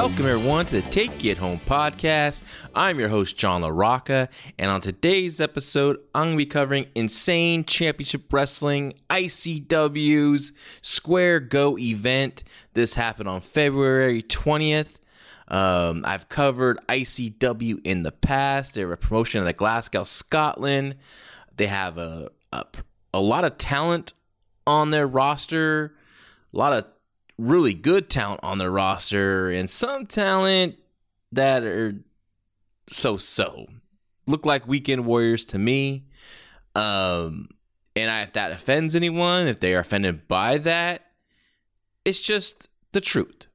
Welcome, everyone, to the Take It Home podcast. I'm your host, John LaRocca, and on today's episode, I'm going to be covering Insane Championship Wrestling, ICW's Square Go event. This happened on February 20th. Um, I've covered ICW in the past. They're a promotion of Glasgow, Scotland. They have a, a, a lot of talent on their roster, a lot of really good talent on their roster and some talent that are so so. Look like weekend warriors to me. Um, and I, if that offends anyone, if they are offended by that, it's just the truth.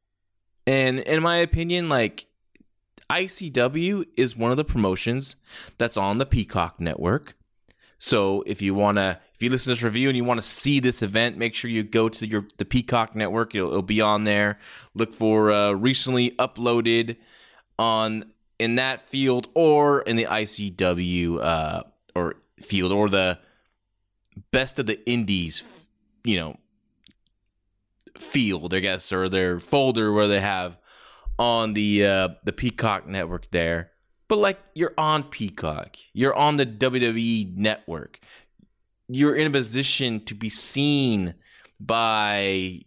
And in my opinion, like ICW is one of the promotions that's on the Peacock network. So if you want to you listen to this review and you want to see this event, make sure you go to your the Peacock Network. It'll, it'll be on there. Look for uh, recently uploaded on in that field or in the ICW uh, or field or the best of the indies, you know, field, I guess, or their folder where they have on the uh, the Peacock Network there. But like you're on Peacock, you're on the WWE Network you're in a position to be seen by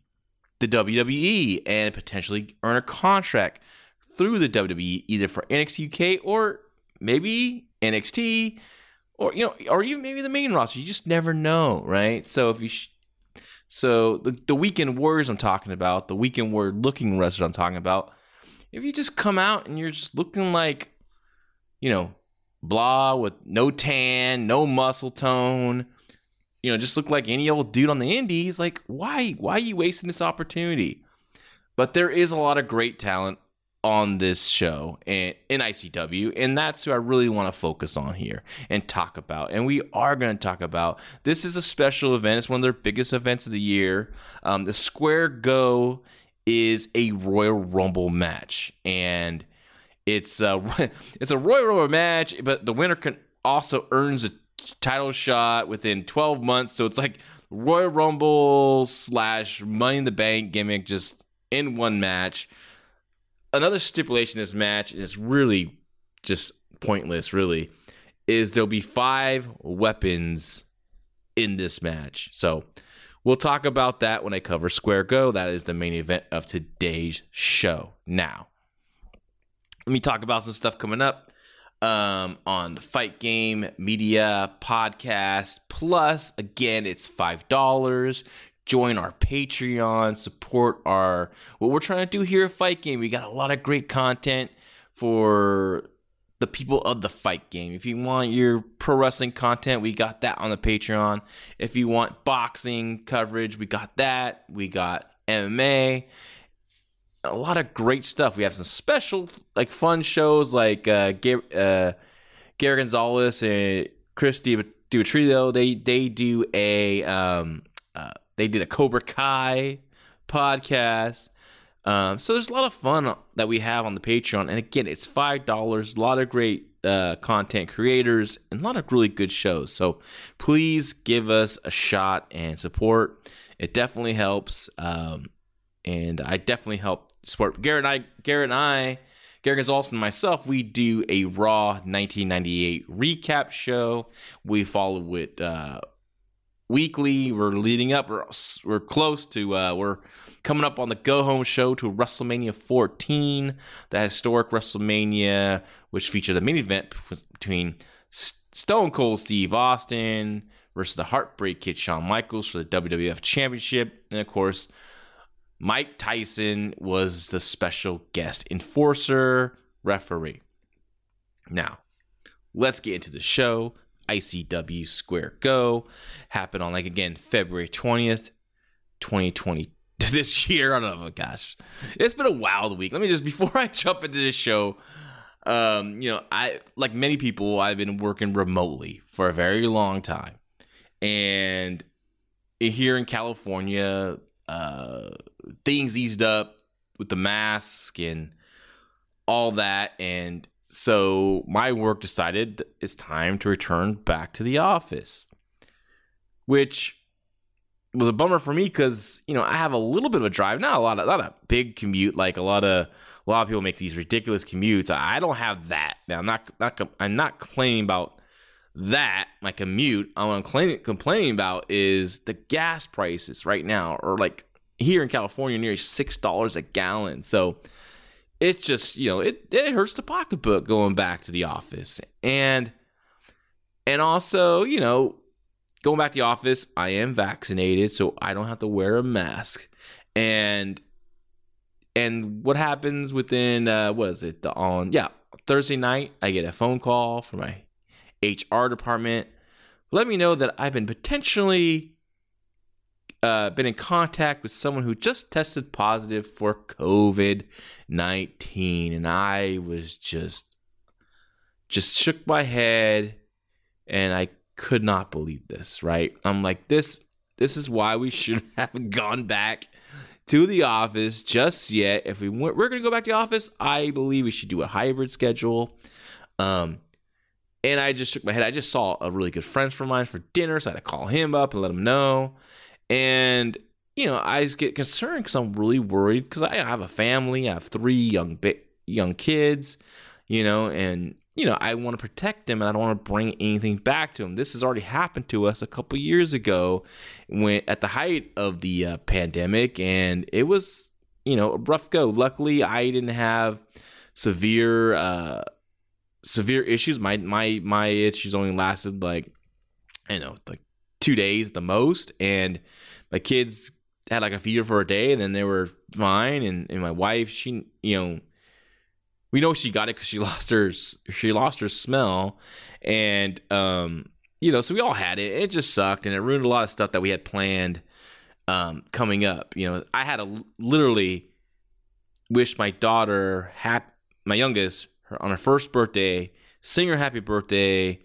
the WWE and potentially earn a contract through the WWE, either for NXT UK or maybe NXT, or you know, or even maybe the main roster. You just never know, right? So if you, sh- so the the weekend warriors I'm talking about, the weekend warrior looking wrestlers I'm talking about, if you just come out and you're just looking like, you know, blah with no tan, no muscle tone, you know, just look like any old dude on the indies, like why why are you wasting this opportunity? But there is a lot of great talent on this show and in ICW, and that's who I really want to focus on here and talk about. And we are going to talk about this is a special event. It's one of their biggest events of the year. Um, the Square Go is a Royal Rumble match, and it's a it's a Royal Rumble match, but the winner can also earns a title shot within 12 months. So it's like Royal Rumble slash Money in the Bank gimmick just in one match. Another stipulation in this match and it's really just pointless, really, is there'll be five weapons in this match. So we'll talk about that when I cover Square Go. That is the main event of today's show. Now, let me talk about some stuff coming up um, on the Fight Game Media podcast. Plus, again, it's five dollars. Join our Patreon, support our what we're trying to do here at Fight Game. We got a lot of great content for the people of the fight game. If you want your pro wrestling content, we got that on the Patreon. If you want boxing coverage, we got that. We got MMA a lot of great stuff. We have some special, like fun shows like uh, Gary, uh, Gary Gonzalez and Chris Dimitrio. They they do a um, uh, they did a Cobra Kai podcast. Um, so there's a lot of fun that we have on the Patreon, and again, it's five dollars. A lot of great uh, content creators and a lot of really good shows. So please give us a shot and support. It definitely helps, um, and I definitely help sport. Garrett and I, Garrett and I, Garrett Gonzalez and myself, we do a Raw 1998 recap show. We follow it uh, weekly. We're leading up. We're, we're close to. Uh, we're coming up on the go home show to WrestleMania 14, the historic WrestleMania, which featured the main event between Stone Cold Steve Austin versus the Heartbreak Kid Shawn Michaels for the WWF Championship, and of course Mike Tyson was the special guest enforcer referee. Now, let's get into the show. ICW Square Go happened on like again February 20th, 2020 this year. I don't know, gosh. It's been a wild week. Let me just before I jump into this show, um, you know, I like many people, I've been working remotely for a very long time. And here in California, uh, things eased up with the mask and all that. And so my work decided it's time to return back to the office, which was a bummer for me because you know I have a little bit of a drive, not a lot of not a big commute like a lot of a lot of people make these ridiculous commutes. I don't have that. Now I'm not not I'm not complaining about that my commute. I'm complaining, complaining about is the gas prices right now, or like here in California, nearly six dollars a gallon. So it's just you know it it hurts the pocketbook going back to the office and and also you know going back to the office, I am vaccinated, so I don't have to wear a mask. And and what happens within uh, what is it? The on yeah Thursday night, I get a phone call from my HR department. Let me know that I've been potentially uh, been in contact with someone who just tested positive for COVID nineteen, and I was just just shook my head, and I could not believe this, right? I'm like, this this is why we should have gone back to the office just yet. If we we're going to go back to the office, I believe we should do a hybrid schedule. Um, and I just shook my head. I just saw a really good friend of mine for dinner, so I had to call him up and let him know. And you know, I get concerned because I'm really worried because I have a family. I have three young young kids, you know, and you know, I want to protect them and I don't want to bring anything back to them. This has already happened to us a couple years ago when at the height of the uh, pandemic and it was, you know, a rough go. Luckily, I didn't have severe uh severe issues. My my my issues only lasted like I know, like 2 days the most and my kids had like a fever for a day and then they were fine and, and my wife she you know we know she got it because she lost her she lost her smell, and um, you know, so we all had it. It just sucked, and it ruined a lot of stuff that we had planned um, coming up. You know, I had to literally wish my daughter, hap- my youngest, her, on her first birthday, sing her happy birthday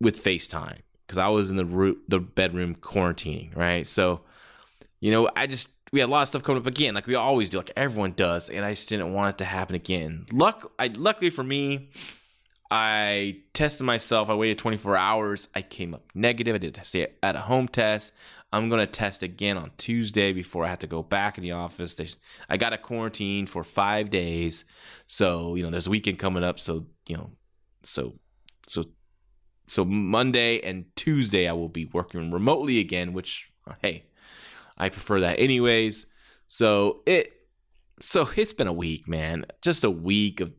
with FaceTime because I was in the ro- the bedroom quarantining, right? So, you know, I just we had a lot of stuff coming up again, like we always do, like everyone does, and I just didn't want it to happen again. Luck, I luckily for me, I tested myself. I waited 24 hours. I came up negative. I did stay at a home test. I'm gonna test again on Tuesday before I have to go back in the office. I got a quarantine for five days, so you know there's a weekend coming up. So you know, so so so Monday and Tuesday I will be working remotely again. Which hey, I prefer that anyways. So it so it's been a week, man. Just a week of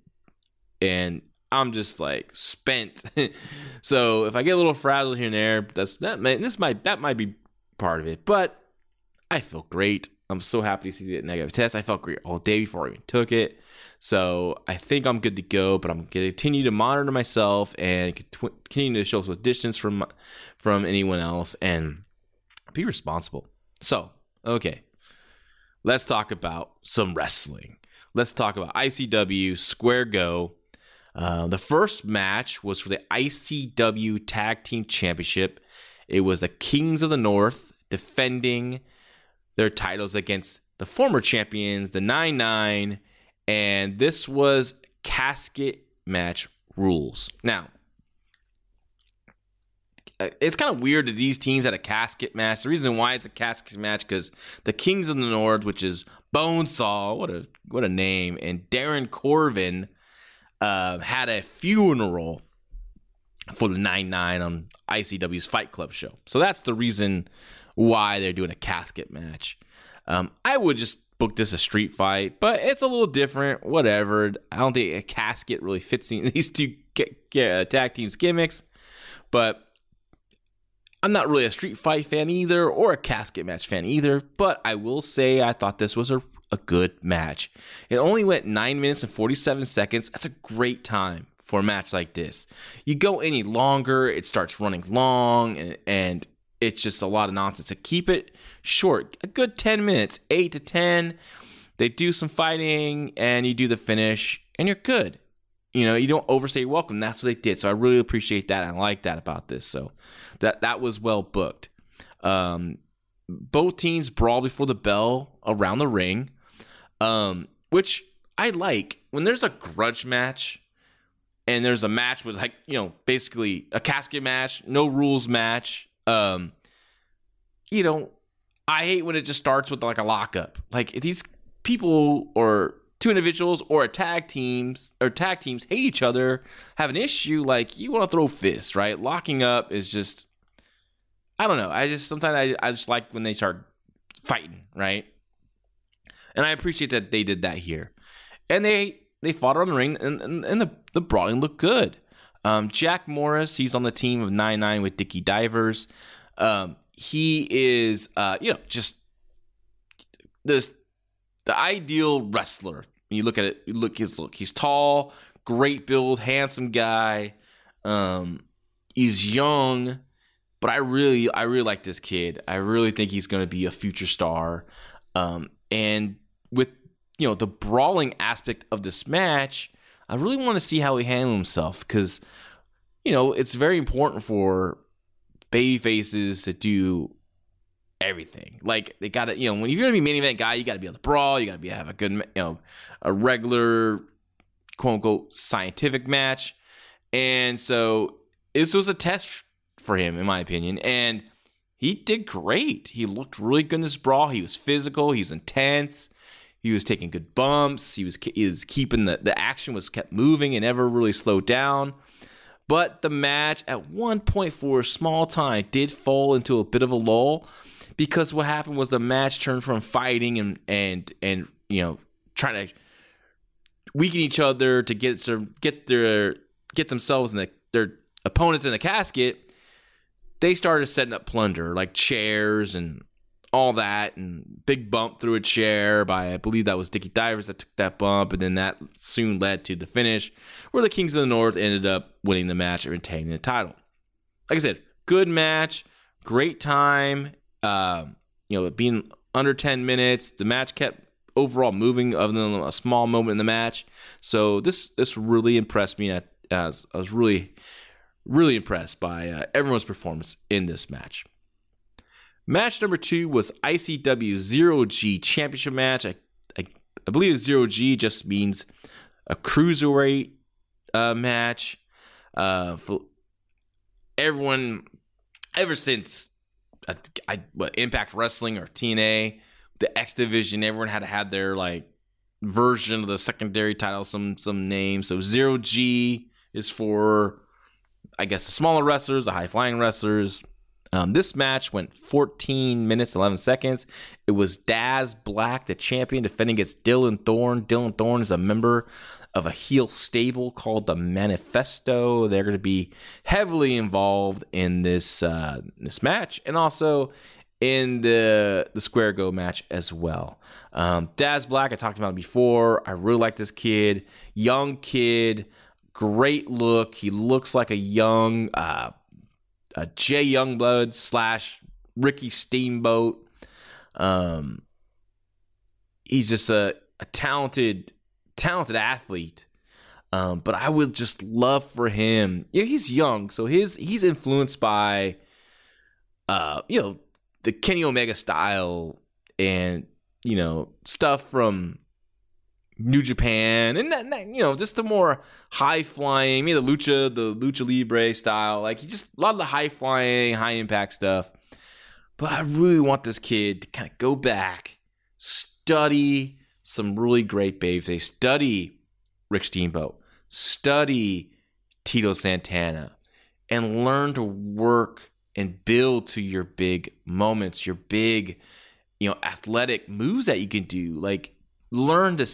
and I'm just like spent. so if I get a little frazzled here and there, that's that may, this might that might be part of it. But I feel great. I'm so happy to see the negative test. I felt great all day before I even took it. So I think I'm good to go, but I'm going to continue to monitor myself and continue to show some distance from from anyone else and be responsible. So, okay, let's talk about some wrestling. Let's talk about ICW Square Go. Uh, the first match was for the ICW Tag Team Championship. It was the Kings of the North defending their titles against the former champions, the 9 9, and this was casket match rules. Now, uh, it's kind of weird that these teams had a casket match. The reason why it's a casket match because the Kings of the North, which is Bonesaw, what a what a name, and Darren Corvin uh, had a funeral for the nine nine on ICW's Fight Club show. So that's the reason why they're doing a casket match. Um, I would just book this a street fight, but it's a little different. Whatever. I don't think a casket really fits these two tag teams gimmicks, but I'm not really a street fight fan either or a casket match fan either, but I will say I thought this was a, a good match. It only went 9 minutes and 47 seconds. That's a great time for a match like this. You go any longer, it starts running long and, and it's just a lot of nonsense. So keep it short, a good 10 minutes, 8 to 10. They do some fighting and you do the finish and you're good you know, you don't overstay your welcome. That's what they did. So I really appreciate that. I like that about this. So that that was well booked. Um, both teams brawl before the bell around the ring, um, which I like. When there's a grudge match and there's a match with like you know basically a casket match, no rules match. Um, you know, I hate when it just starts with like a lockup. Like these people or two individuals or a tag teams or tag teams hate each other, have an issue, like you want to throw fists, right? Locking up is just I don't know. I just sometimes I, I just like when they start fighting, right? And I appreciate that they did that here. And they they fought on the ring and, and, and the, the brawling looked good. Um, Jack Morris, he's on the team of 9 9 with Dickie Divers. Um, he is, uh, you know, just this the ideal wrestler. When you look at it, look his look. He's tall, great build, handsome guy. Um, he's young, but I really, I really like this kid. I really think he's going to be a future star. Um, and with you know the brawling aspect of this match, I really want to see how he handles himself because you know it's very important for baby faces to do everything. Like they got to, you know, when you're gonna be main event guy, you got to be able to brawl. You got to be have a good, you know, a regular quote unquote scientific match. And so this was a test for him, in my opinion, and he did great. He looked really good in this brawl. He was physical. He was intense. He was taking good bumps. He was he was keeping the the action was kept moving and never really slowed down. But the match at one point for a small time did fall into a bit of a lull because what happened was the match turned from fighting and and and you know trying to weaken each other to get to get their get themselves and the, their opponents in the casket. They started setting up plunder like chairs and all that and big bump through a chair by I believe that was Dickie Divers that took that bump and then that soon led to the finish where the Kings of the North ended up winning the match and retaining the title. Like I said, good match, great time. Uh, you know, being under 10 minutes, the match kept overall moving other than a small moment in the match. So this this really impressed me. I, I was, I was really really impressed by uh, everyone's performance in this match. Match number two was ICW Zero G Championship match. I, I, I believe Zero G just means a cruiserweight uh, match. Uh, for everyone, ever since I, I what Impact Wrestling or TNA, the X Division, everyone had to have their like version of the secondary title, some some name. So Zero G is for I guess the smaller wrestlers, the high flying wrestlers. Um, this match went 14 minutes 11 seconds. It was Daz Black, the champion, defending against Dylan Thorne. Dylan Thorne is a member of a heel stable called the Manifesto. They're going to be heavily involved in this uh, this match and also in the the Square Go match as well. Um, Daz Black, I talked about before. I really like this kid, young kid, great look. He looks like a young. Uh, a Jay Youngblood slash Ricky Steamboat. Um, he's just a, a talented, talented athlete. Um, but I would just love for him. Yeah, he's young, so his he's influenced by, uh, you know, the Kenny Omega style and you know stuff from New Japan and that, that, you know just the more high flying, maybe the lucha, the lucha libre style, like just a lot of the high flying, high impact stuff. But I really want this kid to kind of go back, study some really great babes. They study Rick Steamboat, study Tito Santana, and learn to work and build to your big moments, your big, you know, athletic moves that you can do. Like learn to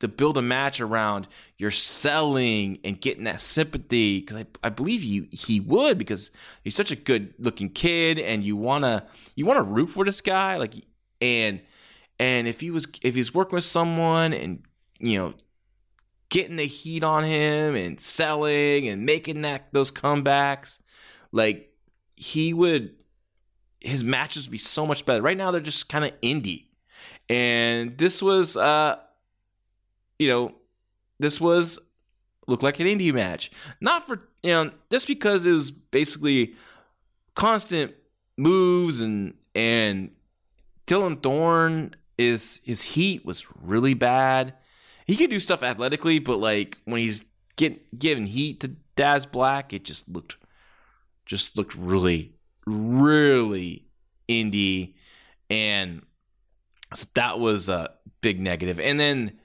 to build a match around your selling and getting that sympathy because I, I believe you he would because he's such a good looking kid and you wanna you wanna root for this guy like and and if he was if he's working with someone and you know getting the heat on him and selling and making that those comebacks like he would his matches would be so much better. Right now they're just kind of indie. And this was uh you know, this was looked like an indie match. Not for you know, just because it was basically constant moves and and Dylan Thorne is his heat was really bad. He could do stuff athletically, but like when he's get giving heat to Daz Black, it just looked just looked really, really indie. and so that was a big negative. And then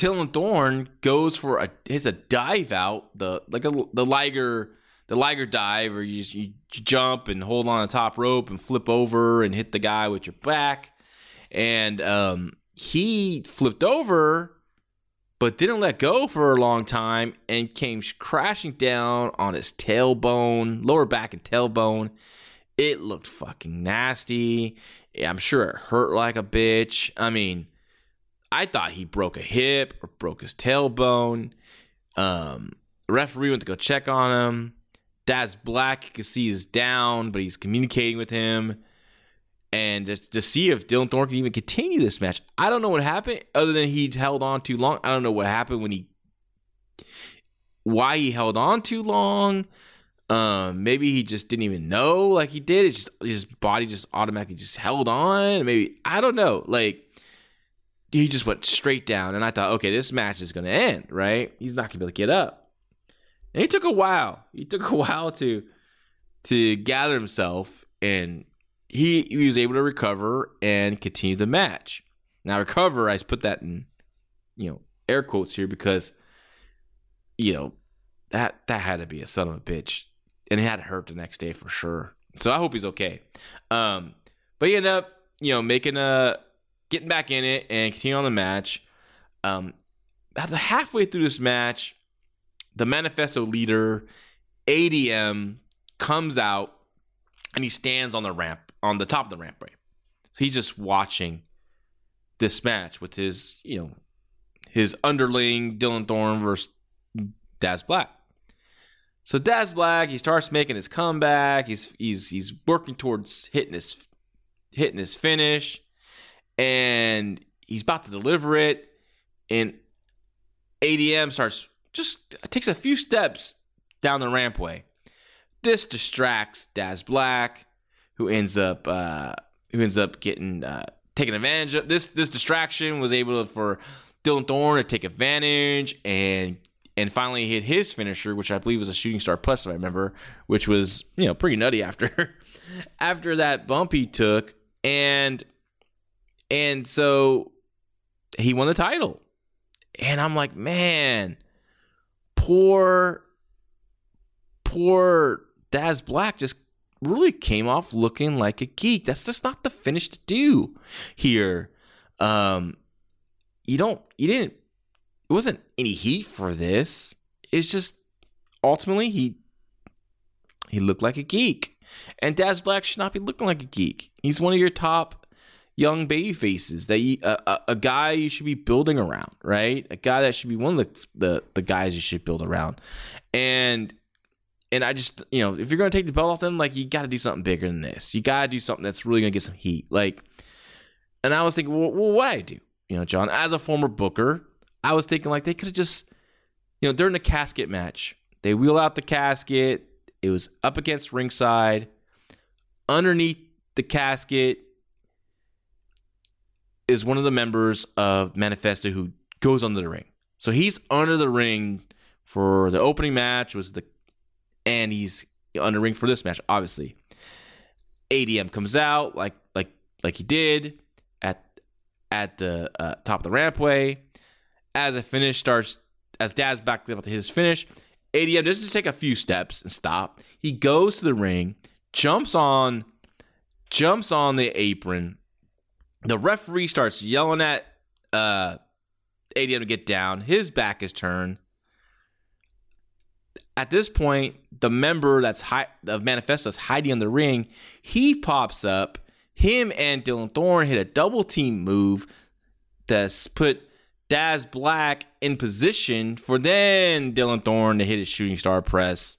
Dylan Thorne goes for a his a dive out the like a the Liger the Liger dive, or you, you jump and hold on the top rope and flip over and hit the guy with your back. And um, he flipped over, but didn't let go for a long time and came crashing down on his tailbone, lower back and tailbone. It looked fucking nasty. I'm sure it hurt like a bitch. I mean, I thought he broke a hip or broke his tailbone. Um, referee went to go check on him. Daz Black, you can see he's down, but he's communicating with him. And just to see if Dylan Thorne can even continue this match. I don't know what happened, other than he held on too long. I don't know what happened when he, why he held on too long. Um, maybe he just didn't even know like he did. It just his body just automatically just held on. Maybe I don't know. Like he just went straight down, and I thought, okay, this match is gonna end, right? He's not gonna be able to get up. And he took a while. He took a while to to gather himself, and he, he was able to recover and continue the match. Now, recover, I put that in you know air quotes here because you know that that had to be a son of a bitch and he had to hurt the next day for sure. So I hope he's okay. Um, but he ended up, you know, making a getting back in it and continuing on the match. Um, halfway through this match, the manifesto leader, ADM, comes out and he stands on the ramp, on the top of the ramp, right? So he's just watching this match with his, you know, his underling Dylan Thorne versus Daz Black. So Daz Black, he starts making his comeback. He's he's he's working towards hitting his hitting his finish, and he's about to deliver it. And ADM starts just takes a few steps down the rampway. This distracts Daz Black, who ends up uh, who ends up getting uh, taken advantage of. This this distraction was able to, for Dylan Thorne to take advantage and and finally hit his finisher, which I believe was a shooting star plus, if I remember, which was you know pretty nutty after after that bump he took, and and so he won the title, and I'm like, man, poor poor Daz Black just really came off looking like a geek. That's just not the finish to do here. Um, you don't, you didn't it wasn't any heat for this. It's just ultimately he he looked like a geek. And Daz Black should not be looking like a geek. He's one of your top young baby faces that you, a, a, guy you should be building around, right? A guy that should be one of the, the the guys you should build around. And and I just you know if you're gonna take the belt off them, like you got to do something bigger than this. You got to do something that's really gonna get some heat. Like, and I was thinking, well, well what I do, you know, John, as a former booker, I was thinking like they could have just, you know, during the casket match, they wheel out the casket. It was up against ringside. Underneath the casket is one of the members of Manifesto who goes under the ring. So he's under the ring for the opening match was the and he's under the ring for this match, obviously. ADM comes out like like like he did at at the uh, top of the rampway as a finish starts, as Daz back up to his finish, ADM doesn't just take a few steps and stop. He goes to the ring, jumps on, jumps on the apron. The referee starts yelling at uh, ADM to get down. His back is turned. At this point, the member that's hi- of Manifesto is hiding in the ring. He pops up. Him and Dylan Thorne hit a double team move that's put Daz Black in position for then Dylan Thorne to hit his shooting star press.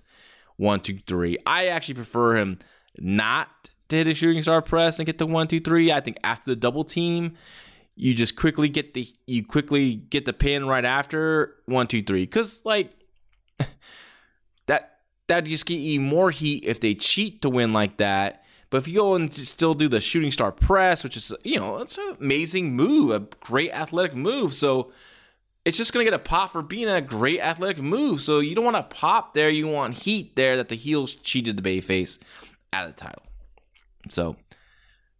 One, two, three. I actually prefer him not to hit a shooting star press and get the one, two, three. I think after the double team, you just quickly get the you quickly get the pin right after one, two, three. Cause like that that just get you more heat if they cheat to win like that but if you go and still do the shooting star press, which is, you know, it's an amazing move, a great athletic move. So it's just to get a pop for being a great athletic move. So you don't want to pop there. You want heat there that the heels cheated the bay face at the title. So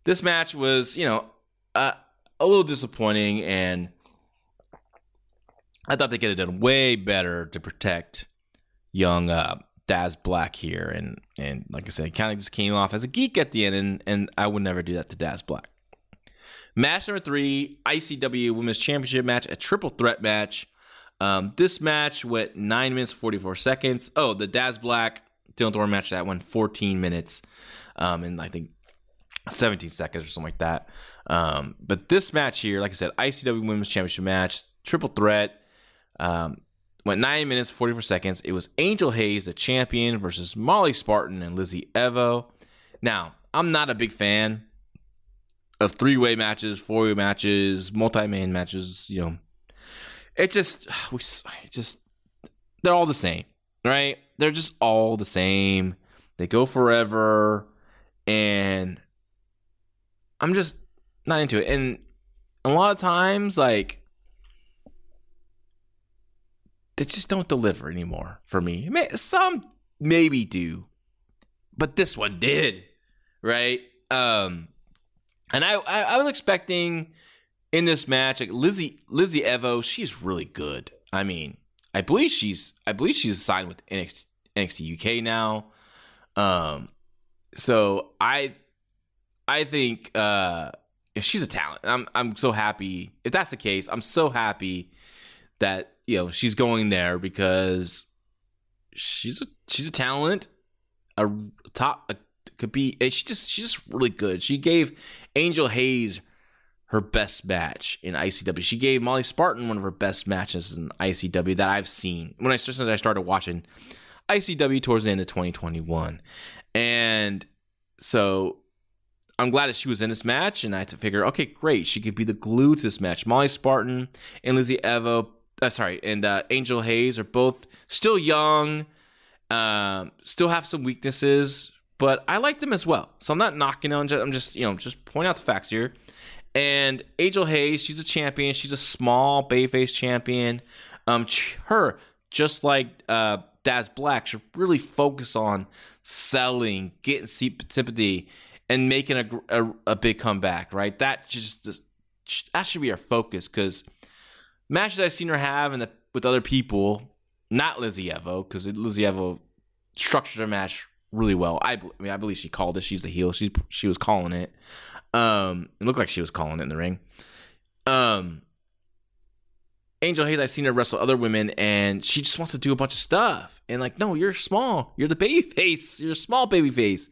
this match was, you know, uh, a little disappointing, and I thought they could have done way better to protect young uh, Daz Black here, and and like I said, kind of just came off as a geek at the end, and and I would never do that to Daz Black. Match number three, ICW Women's Championship match, a triple threat match. Um, this match went nine minutes forty four seconds. Oh, the Daz Black Dylan Thorne match that went fourteen minutes, um, and I think 17 seconds or something like that. Um, but this match here, like I said, ICW Women's Championship match, triple threat. Um, went nine minutes, 44 seconds. It was Angel Hayes, the champion, versus Molly Spartan and Lizzie Evo. Now, I'm not a big fan of three way matches, four way matches, multi man matches. You know, it just, we just, they're all the same, right? They're just all the same. They go forever. And I'm just not into it. And a lot of times, like, they just don't deliver anymore for me. Some maybe do, but this one did, right? Um, and I, I, I was expecting in this match like Lizzie Lizzie Evo, she's really good. I mean, I believe she's I believe she's signed with NXT, NXT UK now. Um, so I I think uh, if she's a talent, I'm I'm so happy. If that's the case, I'm so happy that you know she's going there because she's a she's a talent, a top a, could be. She just she's just really good. She gave Angel Hayes her best match in ICW. She gave Molly Spartan one of her best matches in ICW that I've seen when I since I started watching ICW towards the end of 2021, and so I'm glad that she was in this match, and I had to figure, okay, great, she could be the glue to this match. Molly Spartan and Lizzie Evo uh, sorry, and uh, Angel Hayes are both still young, um, still have some weaknesses, but I like them as well. So I'm not knocking on. I'm just you know just point out the facts here. And Angel Hayes, she's a champion. She's a small bayface champion. Um, her just like uh, Daz Black should really focus on selling, getting sympathy, and making a, a, a big comeback. Right? That just that should be our focus because matches I've seen her have and with other people, not Lizzie Evo, because Lizzie Evo structured her match really well. I, I, mean, I believe she called it. She's the heel. She she was calling it. Um, it looked like she was calling it in the ring. Um, Angel Hayes, I've seen her wrestle other women, and she just wants to do a bunch of stuff. And like, no, you're small. You're the baby face. You're a small baby face.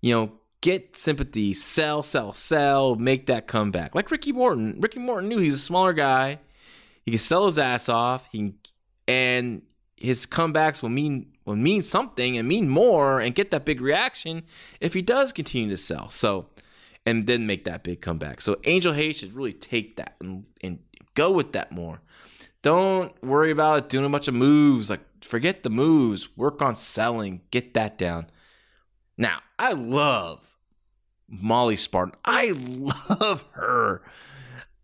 You know, get sympathy, sell, sell, sell, make that comeback. Like Ricky Morton. Ricky Morton knew he's a smaller guy. He can sell his ass off. He can, and his comebacks will mean will mean something and mean more and get that big reaction if he does continue to sell. So and then make that big comeback. So Angel Hayes should really take that and, and go with that more. Don't worry about doing a bunch of moves. Like forget the moves. Work on selling. Get that down. Now, I love Molly Spartan. I love her.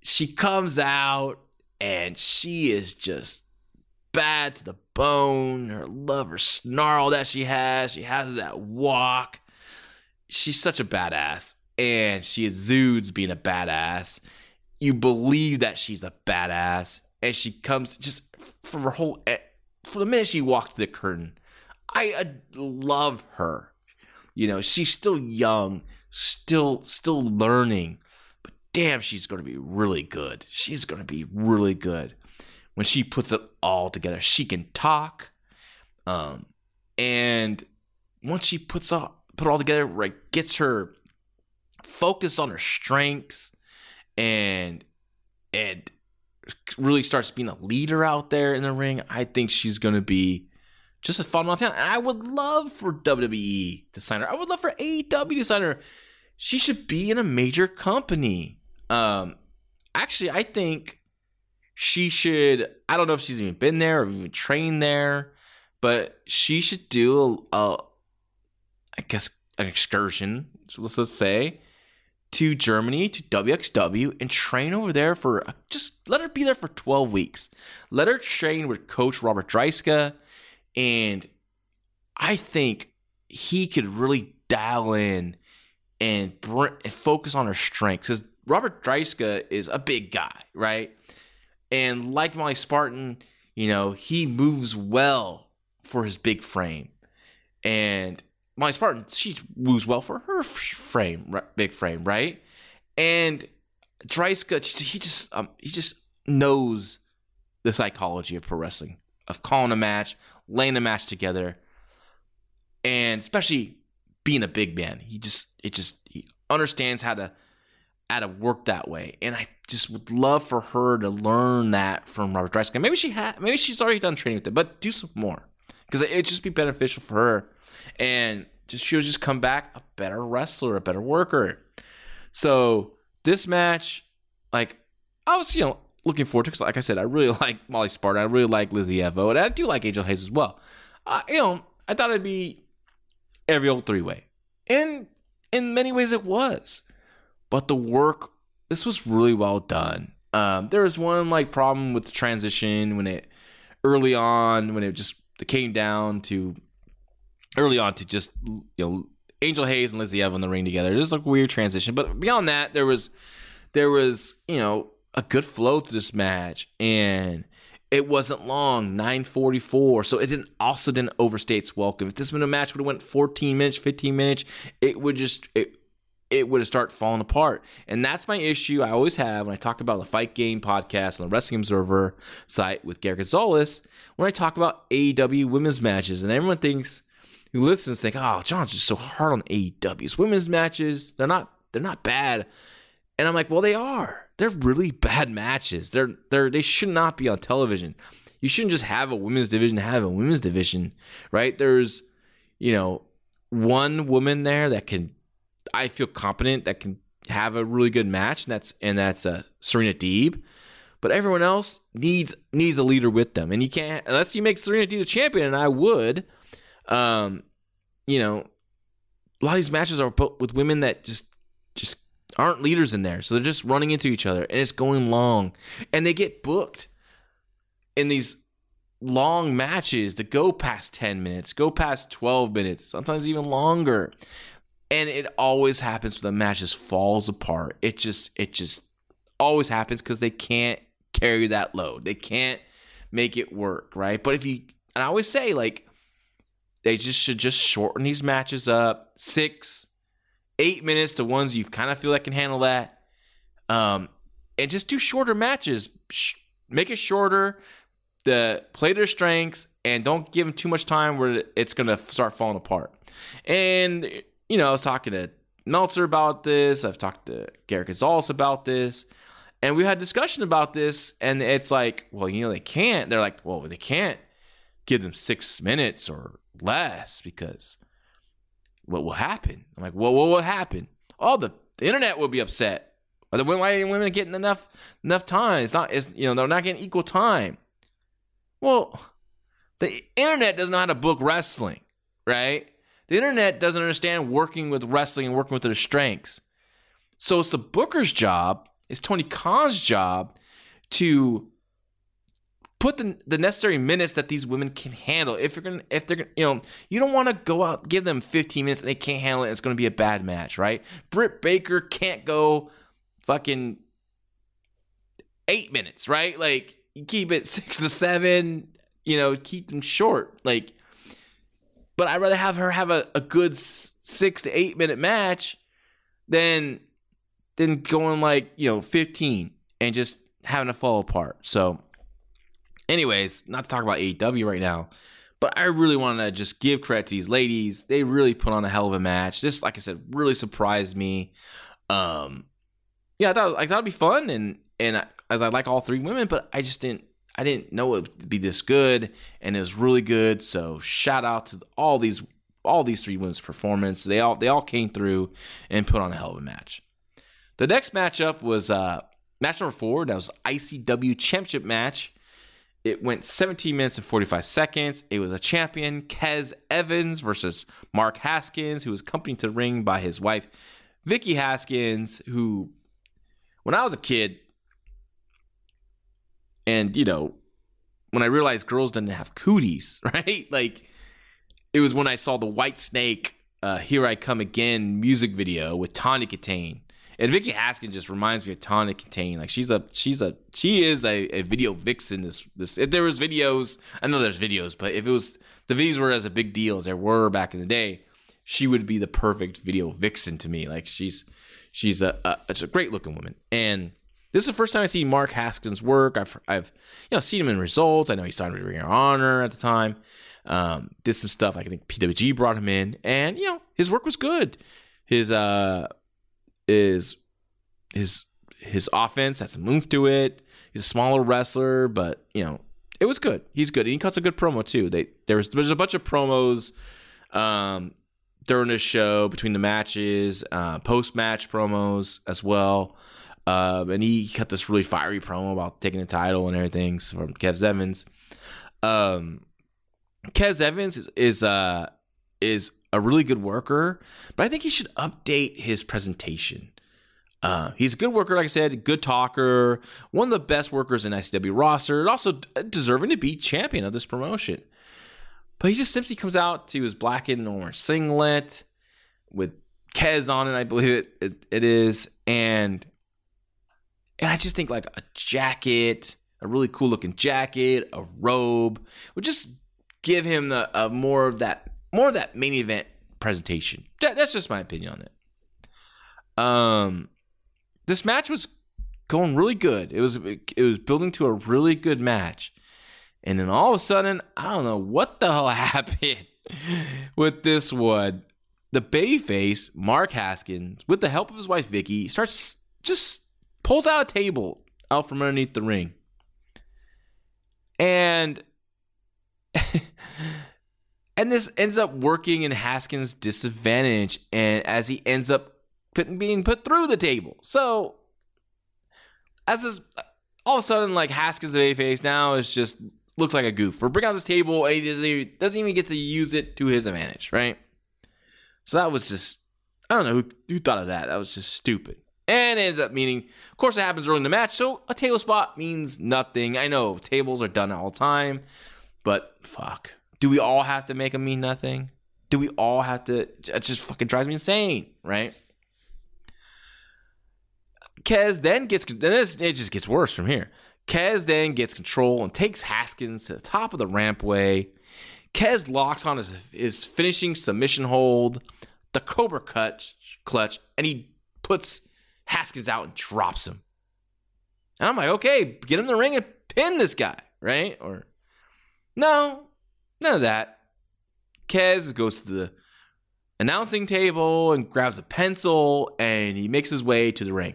She comes out and she is just bad to the bone. Her love, her snarl that she has, she has that walk. She's such a badass, and she exudes being a badass. You believe that she's a badass, and she comes just from her whole eh, from the minute she walked the curtain. I love her. You know, she's still young, still still learning, but damn, she's going to be really good. She's going to be really good when she puts it all together. She can talk, um, and once she puts all put it all together, right, gets her focus on her strengths, and and really starts being a leader out there in the ring. I think she's going to be just a phenomenal talent. And I would love for WWE to sign her. I would love for AEW to sign her. She should be in a major company. Um, actually, I think she should. I don't know if she's even been there or even trained there, but she should do a, a I guess, an excursion. So let's, let's say to Germany to WXW and train over there for just let her be there for 12 weeks. Let her train with coach Robert Dreissker and I think he could really dial in and, br- and focus on her strengths. Because Robert Dreissker is a big guy, right? And like Molly Spartan, you know, he moves well for his big frame. And Molly Spartan, she moves well for her frame, big frame, right? And Dreissker, he just um, he just knows the psychology of pro wrestling, of calling a match, laying a match together, and especially being a big man. He just it just he understands how to how to work that way. And I just would love for her to learn that from Robert Dreissker. Maybe she had maybe she's already done training with it, but do some more. Because it'd just be beneficial for her. And just she'll just come back a better wrestler, a better worker. So this match, like I was, you know, looking forward to because, like I said, I really like Molly Spartan. I really like Lizzie Evo, and I do like Angel Hayes as well. Uh, you know, I thought it'd be every old three way, and in many ways it was. But the work, this was really well done. Um, there was one like problem with the transition when it early on when it just came down to early on to just you know Angel Hayes and Lizzie Evo in the ring together. It was like a weird transition, but beyond that, there was there was you know a good flow through this match, and it wasn't long 944 so it didn't also didn't overstay its welcome. If this been a match would have went 14 minutes 15 minutes it would just it, it would have started falling apart. And that's my issue i always have when i talk about the fight game podcast on the wrestling observer site with Gary gonzalez when i talk about aew women's matches and everyone thinks who listens think oh john's just so hard on aew's women's matches. They're not they're not bad. And i'm like well they are they're really bad matches. They're they're they should not be on television. You shouldn't just have a women's division have a women's division, right? There's, you know, one woman there that can I feel competent that can have a really good match, and that's and that's uh, Serena Deeb. But everyone else needs needs a leader with them, and you can't unless you make Serena Deeb the champion. And I would, um, you know, a lot of these matches are with women that just just aren't leaders in there. So they're just running into each other and it's going long. And they get booked in these long matches that go past 10 minutes, go past 12 minutes, sometimes even longer. And it always happens when the match just falls apart. It just it just always happens because they can't carry that load. They can't make it work, right? But if you and I always say like they just should just shorten these matches up. Six, eight minutes to ones you kind of feel that can handle that. Um, and just do shorter matches. Make it shorter. The play their strengths and don't give them too much time where it's gonna start falling apart. And you know, I was talking to Meltzer about this. I've talked to Garrett Gonzalez about this. And we had discussion about this, and it's like, well, you know, they can't. They're like, well, they can't give them six minutes or less because what will happen? I'm like, well, what will happen? Oh, the, the internet will be upset. Why are women getting enough enough time? It's not. It's you know they're not getting equal time. Well, the internet doesn't know how to book wrestling, right? The internet doesn't understand working with wrestling and working with their strengths. So it's the booker's job, it's Tony Khan's job to put the, the necessary minutes that these women can handle. If you're gonna, if they're gonna, you know, you don't want to go out give them 15 minutes and they can't handle it. It's to be a bad match, right? Britt Baker can't go fucking eight minutes, right? Like you keep it six to seven, you know, keep them short, like. But I'd rather have her have a, a good six to eight minute match than than going like you know 15 and just having to fall apart. So Anyways, not to talk about AEW right now, but I really want to just give credit to these ladies. They really put on a hell of a match. This, like I said, really surprised me. Um, yeah, I thought I thought it'd be fun, and and I, as I like all three women, but I just didn't I didn't know it would be this good, and it was really good. So shout out to all these all these three women's performance. They all they all came through and put on a hell of a match. The next matchup was uh, match number four. That was ICW Championship match. It went 17 minutes and 45 seconds. It was a champion, Kez Evans versus Mark Haskins, who was accompanied to the ring by his wife, Vicky Haskins, who, when I was a kid, and, you know, when I realized girls didn't have cooties, right? Like, it was when I saw the Whitesnake uh, "Here I Come Again" music video with Tawny Kitaen. And Vicky Haskins just reminds me of Tawny Kitaen. Like she's a she's a she is a, a video vixen. This this if there was videos, I know there's videos, but if it was the videos were as a big deal as there were back in the day, she would be the perfect video vixen to me. Like she's she's a, a it's a great looking woman. And this is the first time I see Mark Haskins work. I've I've you know seen him in results. I know he signed with Ring of Honor at the time. Um, did some stuff. I think PWG brought him in, and you know his work was good. His uh is his his offense has some move to it. He's a smaller wrestler, but you know it was good. He's good. And he cuts a good promo too. They there was there's a bunch of promos um, during the show between the matches, uh, post match promos as well. Um, and he cut this really fiery promo about taking the title and everything from Kez Evans. Um, Kez Evans is is, uh, is a really good worker, but I think he should update his presentation. Uh, he's a good worker, like I said, good talker, one of the best workers in ICW roster, also deserving to be champion of this promotion. But he just simply comes out to his black and orange singlet with Kez on it, I believe it, it, it is, and and I just think like a jacket, a really cool looking jacket, a robe would just give him a, a more of that more of that main event presentation. That, that's just my opinion on it. Um, this match was going really good. It was it was building to a really good match, and then all of a sudden, I don't know what the hell happened with this one. The babyface Mark Haskins, with the help of his wife Vicky, starts just pulls out a table out from underneath the ring, and and this ends up working in Haskins' disadvantage, and as he ends up being put through the table. So, as this, all of a sudden, like Haskins' of A face now is just looks like a goof. For bring out this table, and he doesn't even, doesn't even get to use it to his advantage, right? So that was just, I don't know who, who thought of that. That was just stupid. And it ends up meaning, of course, it happens early in the match, so a table spot means nothing. I know tables are done all the time, but fuck. Do we all have to make them mean nothing? Do we all have to? It just fucking drives me insane, right? Kez then gets, this, it just gets worse from here. Kez then gets control and takes Haskins to the top of the rampway. Kez locks on his, his finishing submission hold, the Cobra cut, clutch, and he puts Haskins out and drops him. And I'm like, okay, get him in the ring and pin this guy, right? Or no, None of that. Kez goes to the announcing table and grabs a pencil and he makes his way to the ring.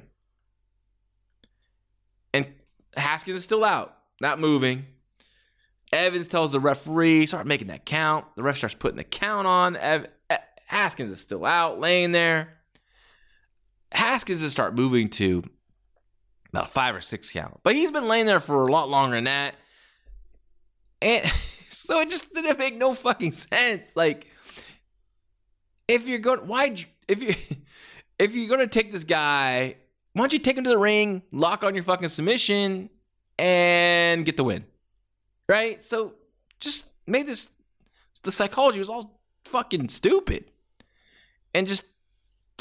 And Haskins is still out, not moving. Evans tells the referee, start making that count. The ref starts putting the count on. Ev- Haskins is still out, laying there. Haskins just start moving to about a five or six count. But he's been laying there for a lot longer than that. And so it just didn't make no fucking sense. Like, if you're going, why, if you, if you're gonna take this guy, why don't you take him to the ring, lock on your fucking submission, and get the win, right? So just made this. The psychology was all fucking stupid, and just,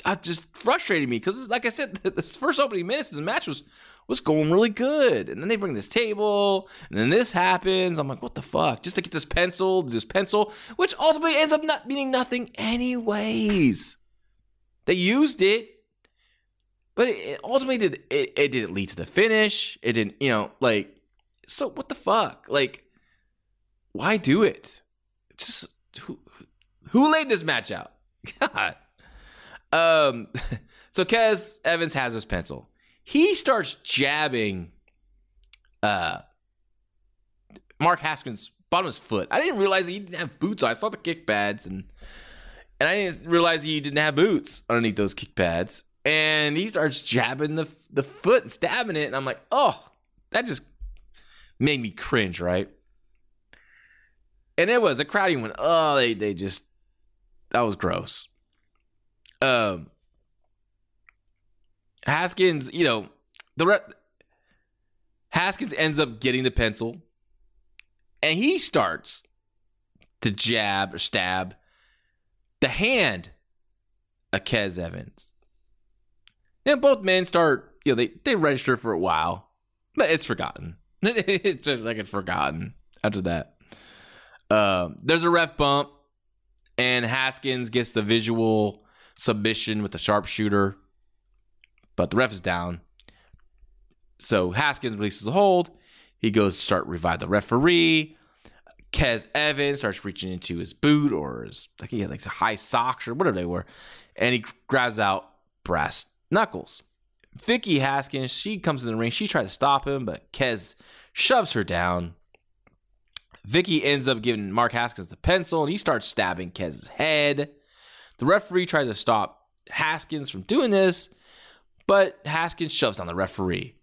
I just frustrated me because, like I said, this first opening minutes of the match was was going really good. And then they bring this table, and then this happens. I'm like, what the fuck? Just to get this pencil, this pencil, which ultimately ends up not meaning nothing anyways. They used it, but it ultimately did it, it didn't lead to the finish. It didn't, you know, like so what the fuck? Like, why do it? Just who who laid this match out? God. Um so Kez Evans has his pencil he starts jabbing uh Mark Haskins bottom of his foot. I didn't realize he didn't have boots on. I saw the kick pads and and I didn't realize he didn't have boots underneath those kick pads. And he starts jabbing the the foot and stabbing it, and I'm like, oh, that just made me cringe, right? And it was the crowd even went, oh, they they just that was gross. Um Haskins, you know, the re- Haskins ends up getting the pencil and he starts to jab or stab the hand a Kez Evans. And both men start, you know, they, they register for a while, but it's forgotten. it's just like it's forgotten after that. Um, there's a ref bump, and Haskins gets the visual submission with the sharpshooter, but the ref is down. So Haskins releases the hold. He goes to start revive the referee. Kez Evans starts reaching into his boot or his, I think he had like high socks or whatever they were, and he grabs out brass knuckles. Vicky Haskins, she comes in the ring. She tries to stop him, but Kez shoves her down. Vicky ends up giving Mark Haskins the pencil, and he starts stabbing Kez's head. The referee tries to stop Haskins from doing this, but Haskins shoves on the referee.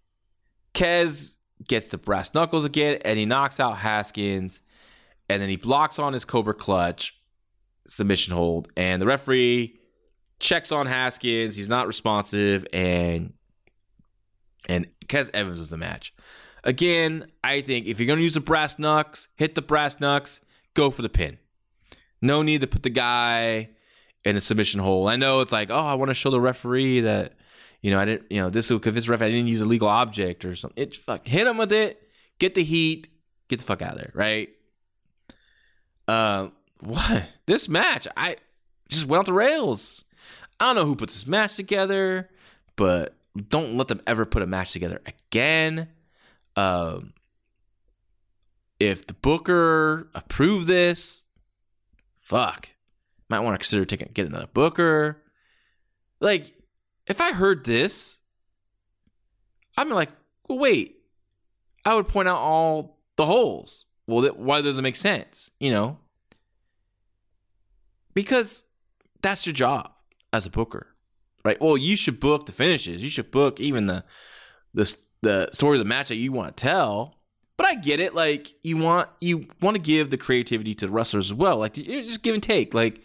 Kez gets the brass knuckles again, and he knocks out Haskins and then he blocks on his Cobra clutch submission hold, and the referee checks on Haskins. He's not responsive, and and Kez Evans was the match. Again, I think if you're gonna use the brass knucks, hit the brass knucks, go for the pin. No need to put the guy in the submission hole. I know it's like, oh, I want to show the referee that you know I didn't, you know, this convince the referee I didn't use a legal object or something. It fuck hit him with it, get the heat, get the fuck out of there, right? Uh, what this match? I just went off the rails. I don't know who put this match together, but don't let them ever put a match together again. Um, if the booker approved this, fuck, might want to consider taking get another booker. Like, if I heard this, I'm like, well, wait. I would point out all the holes well, that, why does it make sense? You know, because that's your job as a booker, right? Well, you should book the finishes. You should book even the the the story of the match that you want to tell. But I get it. Like you want you want to give the creativity to the wrestlers as well. Like just give and take. Like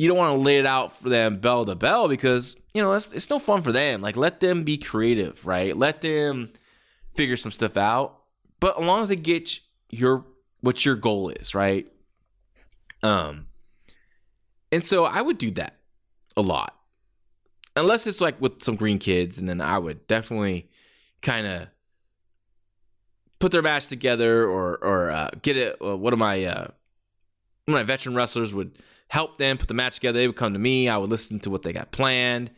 you don't want to lay it out for them bell to bell because you know it's, it's no fun for them. Like let them be creative, right? Let them figure some stuff out. But as long as they get your what your goal is, right? Um and so I would do that a lot. Unless it's like with some green kids and then I would definitely kind of put their match together or or uh, get it uh, one of uh one of my veteran wrestlers would help them put the match together. They would come to me. I would listen to what they got planned,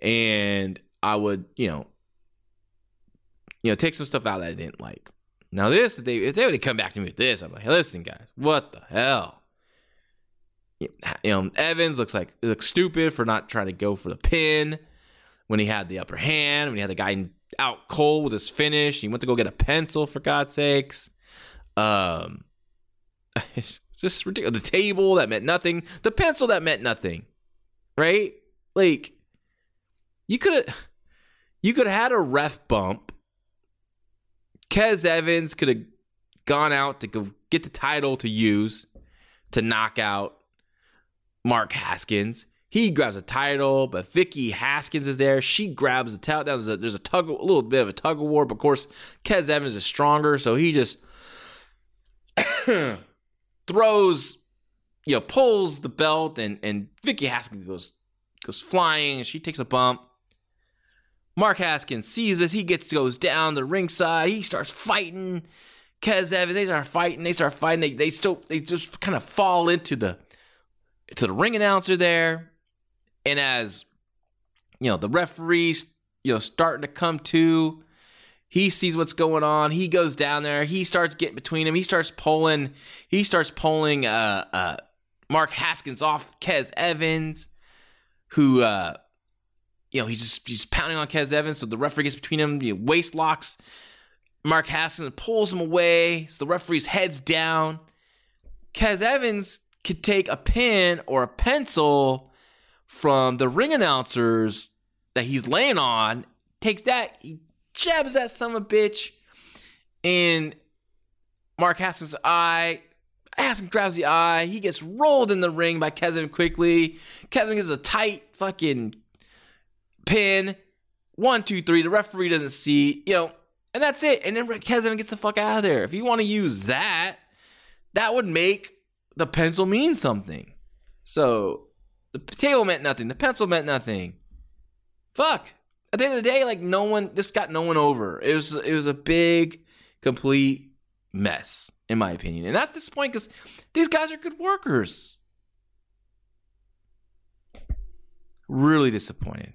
and I would, you know, you know, take some stuff out that I didn't like. Now this, if they if they would come back to me with this, I'm like, hey, listen, guys, what the hell? You know, Evans looks like looks stupid for not trying to go for the pin when he had the upper hand. When he had the guy out cold with his finish, he went to go get a pencil for God's sakes. Um, it's just ridiculous. The table that meant nothing. The pencil that meant nothing. Right? Like you could have you could have had a ref bump Kez Evans could have gone out to go get the title to use to knock out Mark Haskins. He grabs a title, but Vicky Haskins is there. She grabs the title. There's a, there's a tug, a little bit of a tug of war. But of course, Kez Evans is stronger, so he just throws, you know, pulls the belt, and and Vicky Haskins goes goes flying. She takes a bump. Mark Haskins sees this. He gets goes down the ringside. He starts fighting. Kez Evans, they start fighting. They start fighting. They, they still they just kind of fall into the to the ring announcer there. And as you know, the referees, you know, starting to come to, he sees what's going on. He goes down there. He starts getting between him. He starts pulling. He starts pulling uh, uh, Mark Haskins off Kez Evans, who uh, you know, he's just he's pounding on Kez Evans, so the referee gets between him, you know, waist locks Mark Haskins pulls him away. So the referee's heads down. Kez Evans could take a pen or a pencil from the ring announcers that he's laying on, takes that, he jabs that son of a bitch in Mark Haskins' eye. Haskins grabs the eye. He gets rolled in the ring by Kevin quickly. Kevin gets a tight fucking pin, one, two, three. The referee doesn't see, you know, and that's it. And then Kevin gets the fuck out of there. If you want to use that, that would make the pencil mean something. So The table meant nothing. The pencil meant nothing. Fuck. At the end of the day, like no one, this got no one over. It was it was a big, complete mess, in my opinion, and that's disappointing because these guys are good workers. Really disappointed.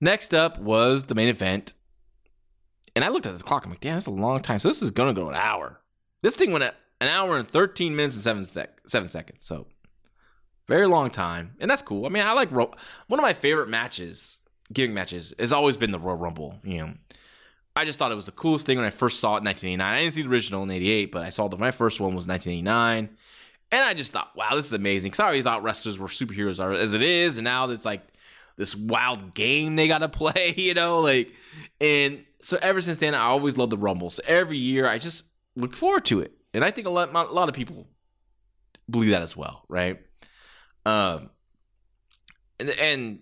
Next up was the main event. And I looked at the clock. I'm like, damn, that's a long time. So this is going to go an hour. This thing went an hour and 13 minutes and seven, sec- seven seconds. So very long time. And that's cool. I mean, I like Ro- one of my favorite matches, giving matches, has always been the Royal Rumble. You know, I just thought it was the coolest thing when I first saw it in 1989. I didn't see the original in 88, but I saw the my first one was 1989. And I just thought, wow, this is amazing. Because I always thought wrestlers were superheroes as it is. And now it's like this wild game they got to play, you know? Like, and so ever since then, I always loved the Rumble. So every year, I just look forward to it. And I think a lot, a lot of people believe that as well, right? Um, and and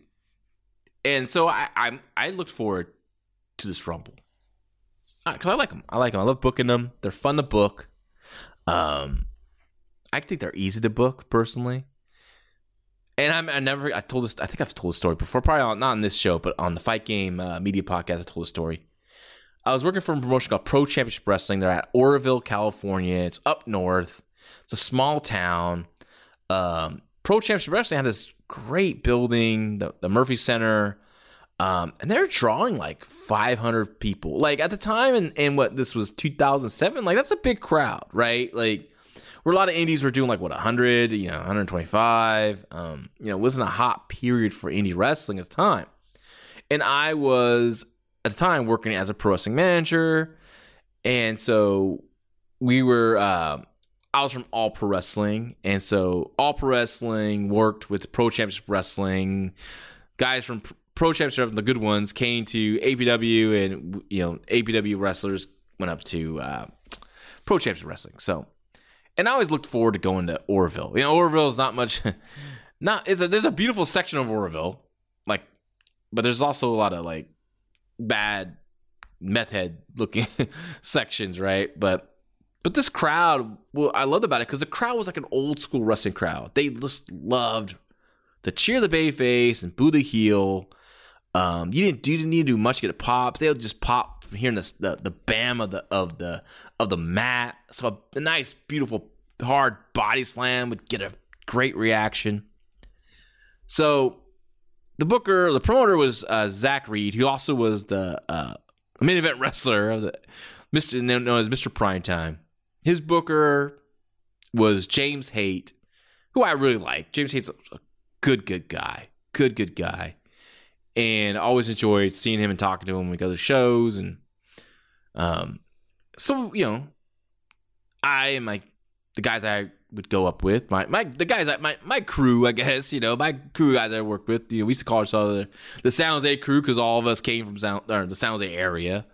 and so I I I looked forward to this Rumble because I like them. I like them. I love booking them. They're fun to book. Um, I think they're easy to book personally. And I'm, I never, I told this, I think I've told a story before, probably on, not on this show, but on the Fight Game uh, Media Podcast, I told a story. I was working for a promotion called Pro Championship Wrestling. They're at Oroville, California. It's up north. It's a small town. Um, Pro Championship Wrestling had this great building, the, the Murphy Center. Um, and they're drawing like 500 people. Like at the time, and, and what this was 2007, like that's a big crowd, right? Like where a lot of indies were doing like what 100, you know, 125. Um, you know, it wasn't a hot period for indie wrestling at the time. And I was at the time working as a pro wrestling manager, and so we were. Uh, I was from All Pro Wrestling, and so All Pro Wrestling worked with Pro Championship Wrestling. Guys from Pro Championship, the good ones, came to APW, and you know APW wrestlers went up to uh, Pro Championship Wrestling. So and I always looked forward to going to Oroville. You know, Oroville is not much. Not it's a, there's a beautiful section of Oroville, like, but there's also a lot of like bad meth head looking sections, right? But but this crowd, well, I loved about it because the crowd was like an old school wrestling crowd. They just loved to cheer the bay face and boo the heel. Um, you didn't you didn't need to do much to get a pop. They'll just pop from hearing the, the the bam of the of the of the mat. So a, a nice, beautiful, hard body slam would get a great reaction. So the booker, the promoter was uh, Zach Reed, who also was the uh, main event wrestler of the Mr. known as Mr. Primetime. His booker was James Haight, who I really like. James Haight's a good, good guy. Good, good guy and I always enjoyed seeing him and talking to him when we go to shows and um so you know I and my the guys I would go up with my my the guys that my my crew I guess you know my crew guys I worked with you know we used to call each other the San Jose crew because all of us came from Sound or the San Jose area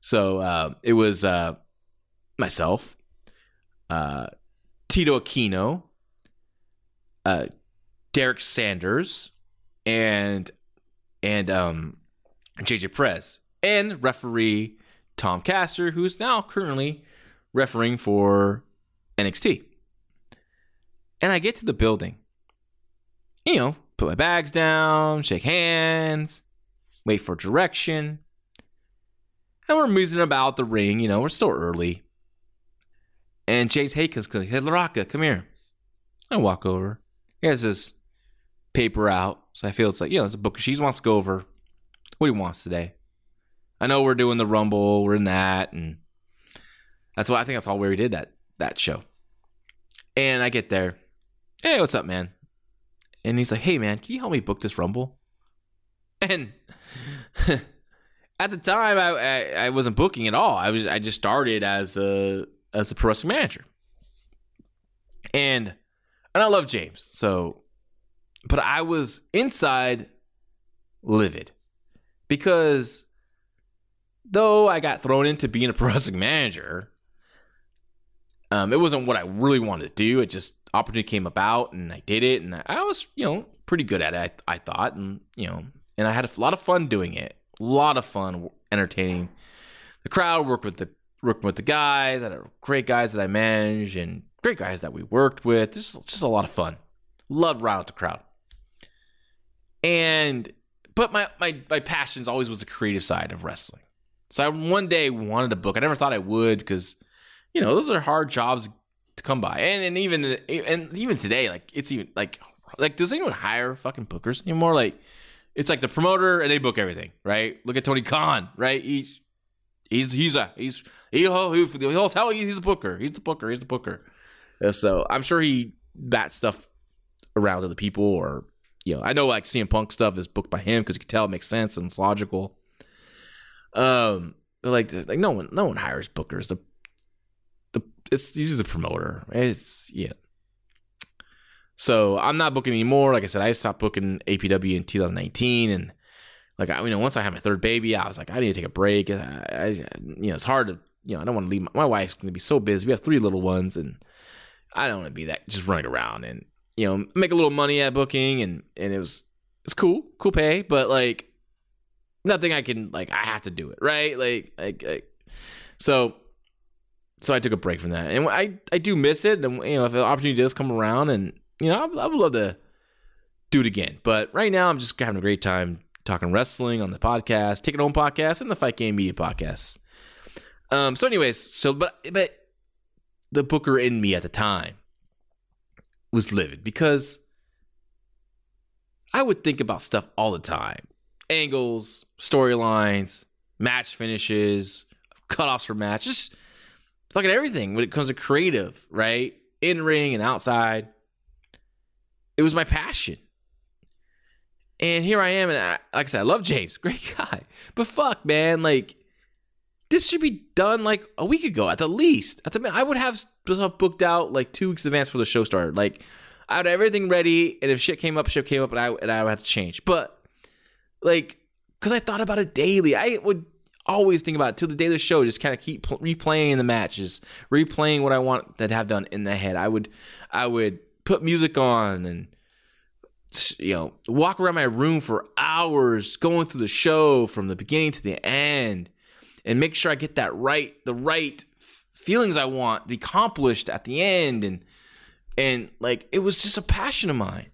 so uh, it was uh, myself uh, Tito Aquino uh, Derek Sanders and and um, JJ Perez and referee Tom Castor, who's now currently refereeing for NXT. And I get to the building, you know, put my bags down, shake hands, wait for direction. And we're moving about the ring, you know, we're still early. And James Hayes comes, hey, Laraka, come here. I walk over. He has this paper out. So I feel it's like, you know, it's a book. She wants to go over what he wants today. I know we're doing the Rumble, we're in that, and that's what I think that's all where we did that that show. And I get there, hey, what's up, man? And he's like, hey, man, can you help me book this Rumble? And at the time, I, I, I wasn't booking at all. I was I just started as a as a pro wrestling manager, and and I love James, so but I was inside livid because though I got thrown into being a pro wrestling manager, um, it wasn't what I really wanted to do. It just opportunity came about and I did it, and I was you know pretty good at it. I, I thought, and you know, and I had a lot of fun doing it. A lot of fun entertaining the crowd, work with the working with the guys that are great guys that I manage, and great guys that we worked with. Just just a lot of fun. Love round the crowd. And but my my my passions always was the creative side of wrestling. So I one day wanted a book. I never thought I would because you know those are hard jobs to come by. And and even and even today, like it's even like like does anyone hire fucking bookers anymore? Like it's like the promoter and they book everything, right? Look at Tony Khan, right? He's he's he's a he's he'll, he'll tell you he's a booker. He's the booker. He's the booker. So I'm sure he bats stuff around to the people, or you know, I know like CM Punk stuff is booked by him because you can tell it makes sense and it's logical. Um, but like like no one no one hires bookers. The the it's usually the promoter. It's yeah. So I'm not booking anymore. Like I said, I stopped booking APW in 2019, and like I, you know, once I had my third baby, I was like, I need to take a break. I, I you know, it's hard to, you know, I don't want to leave. My, my wife's going to be so busy. We have three little ones, and I don't want to be that just running around and you know make a little money at booking, and and it was it's cool, cool pay, but like nothing I can like. I have to do it right, like like, like so so I took a break from that, and I I do miss it, and you know if an opportunity does come around, and you know, I, I would love to do it again. But right now, I'm just having a great time talking wrestling on the podcast, Taking Home podcast, and the Fight Game Media podcast. Um. So, anyways, so but but the Booker in me at the time was livid because I would think about stuff all the time, angles, storylines, match finishes, cutoffs for matches, fucking everything when it comes to creative, right? In ring and outside it was my passion. And here I am, and I, like I said, I love James, great guy. But fuck, man, like this should be done like a week ago at the least. At the I would have stuff booked out like two weeks advance for the show started. Like I have everything ready, and if shit came up, shit came up, and I and I would have to change. But like, because I thought about it daily, I would always think about it till the day of the show. Just kind of keep replaying the matches, replaying what I want to have done in the head. I would, I would put music on and you know walk around my room for hours going through the show from the beginning to the end and make sure I get that right the right feelings I want accomplished at the end and and like it was just a passion of mine.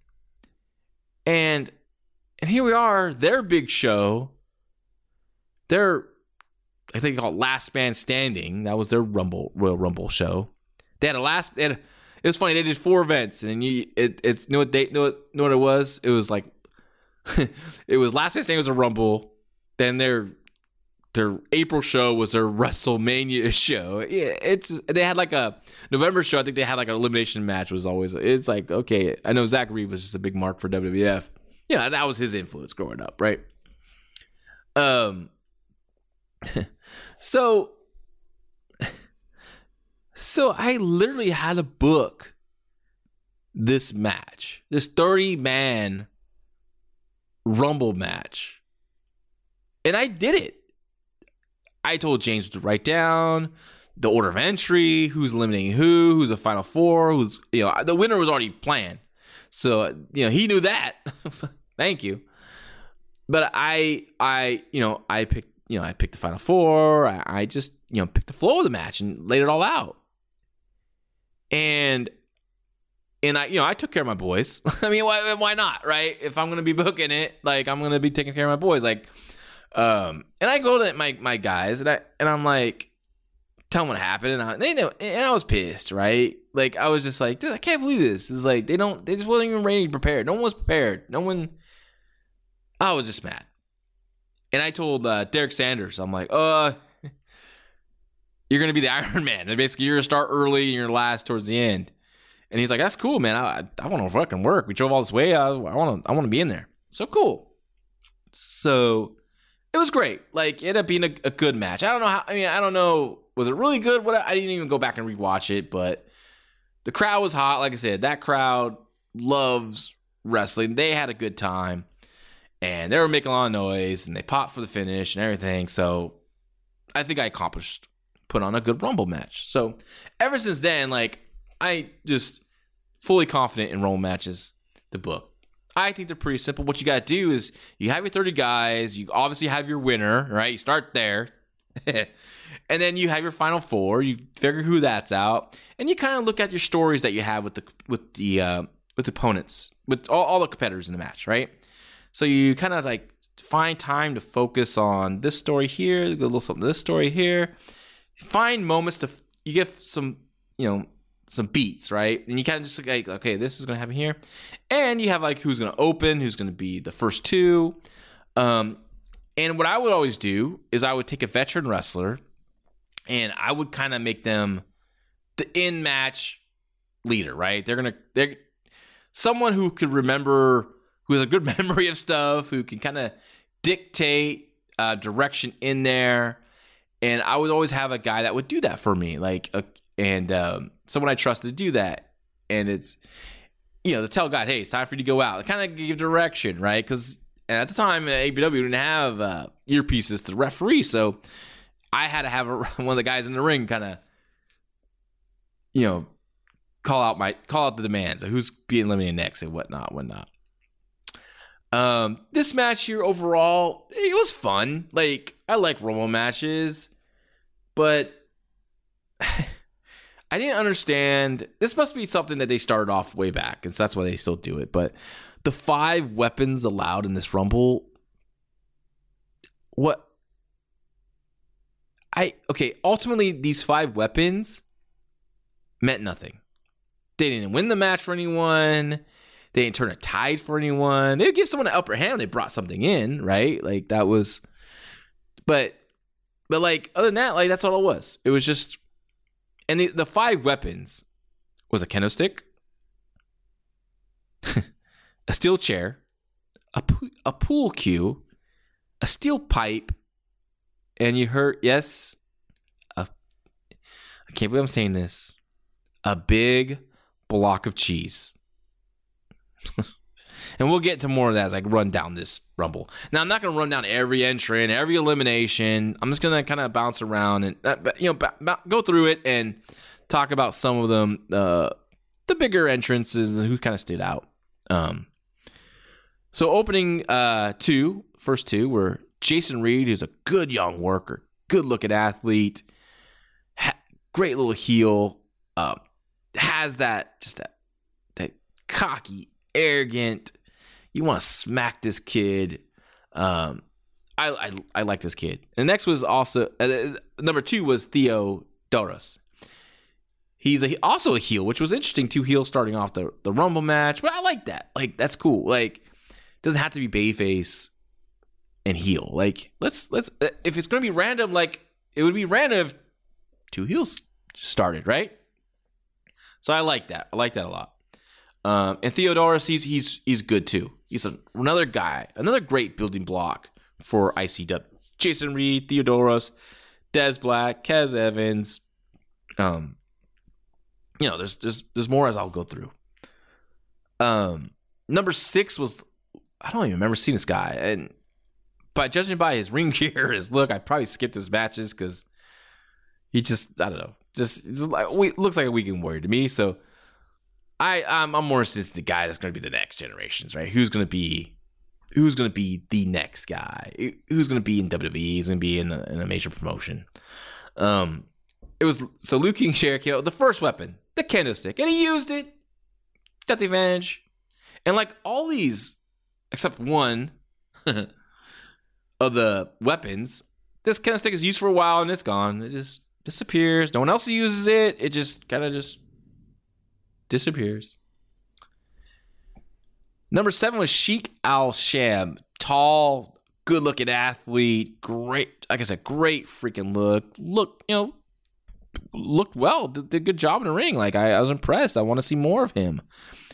And and here we are their big show. Their I think they called Last Man Standing. That was their Rumble Royal Rumble show. They had a last they had it was funny. They did four events, and you it it's you know what they know what, know what it was. It was like it was last name was a Rumble. Then their their April show was their WrestleMania show. Yeah, it's they had like a November show. I think they had like an elimination match. Was always it's like okay. I know Zach was just a big mark for WWF. Yeah, that was his influence growing up, right? Um. so so I literally had to book this match, this 30 man Rumble match. And I did it. I told James to write down the order of entry, who's eliminating who, who's the final four, who's, you know, the winner was already planned. So, you know, he knew that. Thank you. But I, I, you know, I picked, you know, I picked the final four. I, I just, you know, picked the flow of the match and laid it all out and and I, you know, I took care of my boys. I mean, why, why not, right? If I'm gonna be booking it, like I'm gonna be taking care of my boys, like, um, and I go to my my guys, and I and I'm like, tell them what happened, and I, they know, and I was pissed, right? Like I was just like, I can't believe this. It's like they don't, they just wasn't even ready prepared. No one was prepared. No one. I was just mad, and I told uh, Derek Sanders, I'm like, uh, you're going to be the Iron Man. And basically, you're going to start early and you're last towards the end. And he's like, that's cool, man. I, I want to fucking work. We drove all this way. I, want to I want to be in there. So cool. So it was great. Like it ended up being a, a, good match. I don't know how. I mean, I don't know. Was it really good? What I didn't even go back and rewatch it, but the crowd was hot. Like I said, that crowd loves wrestling. They had a good time, and they were making a lot of noise, and they popped for the finish and everything. So I think I accomplished put on a good Rumble match. So ever since then, like I just fully confident in Rumble matches to book. I think they're pretty simple. What you got to do is you have your 30 guys. You obviously have your winner, right? You start there. and then you have your final four. You figure who that's out, and you kind of look at your stories that you have with the with the uh, with opponents, with all, all the competitors in the match, right? So you kind of like find time to focus on this story here, a little something this story here. Find moments to you get some you know some beats, right? And you kind of just like, okay, this is to happen here, and you have like who's to open, who's to be the first two. Um, and what I would always do is I would take a veteran wrestler, and I would kind of make them the in match leader, right? They're gonna they're someone who could remember, who has a good memory of stuff, who can kind of dictate uh, direction in there. And I would always have a guy that would do that for me, like a, and um, someone I trust to do that. And it's, you know, to tell guys, hey, it's time for you to go out. Kind of give direction, right? Because at the time, APW didn't have uh, earpieces to referee, so I had to have a, one of the guys in the ring kind of, you know, call out my call out the demands of who's being eliminated next and whatnot, whatnot. Um, this match here overall, it was fun. Like I like Rumble matches, but I didn't understand. This must be something that they started off way back, and so that's why they still do it. But the five weapons allowed in this Rumble, what? I okay. Ultimately, these five weapons meant nothing. They didn't win the match for anyone. They didn't turn a tide for anyone. They would give someone an upper hand. They brought something in, right? Like that was, but, but like other than that, like that's all it was. It was just and the, the five weapons was a kendo stick, a steel chair, a, a pool cue, a steel pipe, and you heard, yes, a, I can't believe I'm saying this, a big block of cheese. and we'll get to more of that as I run down this rumble. Now I'm not going to run down every entrant, every elimination. I'm just going to kind of bounce around and uh, you know b- b- go through it and talk about some of them, uh, the bigger entrances who kind of stood out. Um, so opening uh, two, first two were Jason Reed, who's a good young worker, good looking athlete, ha- great little heel, uh, has that just that that cocky, arrogant you want to smack this kid. Um, I, I, I like this kid. And next was also uh, number two was Theo Doros. He's a, also a heel, which was interesting. Two heels starting off the the Rumble match, but I like that. Like that's cool. Like doesn't have to be bayface and heel. Like let's let's uh, if it's gonna be random, like it would be random if two heels started, right? So I like that. I like that a lot. Um, and Theodorus, he's he's he's good too. He's a, another guy, another great building block for ICW. Jason Reed, Theodorus, Des Black, Kez Evans. Um, you know, there's there's there's more as I'll go through. Um, number six was I don't even remember seeing this guy, and by judging by his ring gear, his look, I probably skipped his matches because he just I don't know, just, just like we looks like a weekend warrior to me. So I I'm, I'm more just the guy that's going to be the next generations, right? Who's going to be who's going to be the next guy? Who's going to be in WWE? He's going to be in a, in a major promotion. Um, it was so Liu King Cherokee, the first weapon, the kendo stick, and he used it, got the advantage, and like all these, except one of the weapons, this kendo stick is used for a while and it's gone. It just disappears. No one else uses it. It just kind of just disappears. Number seven was Sheik Al Sham. Tall, good looking athlete. Great, like I said, great freaking look. Look, you know, looked well. Did, did a good job in the ring. Like, I, I was impressed. I want to see more of him.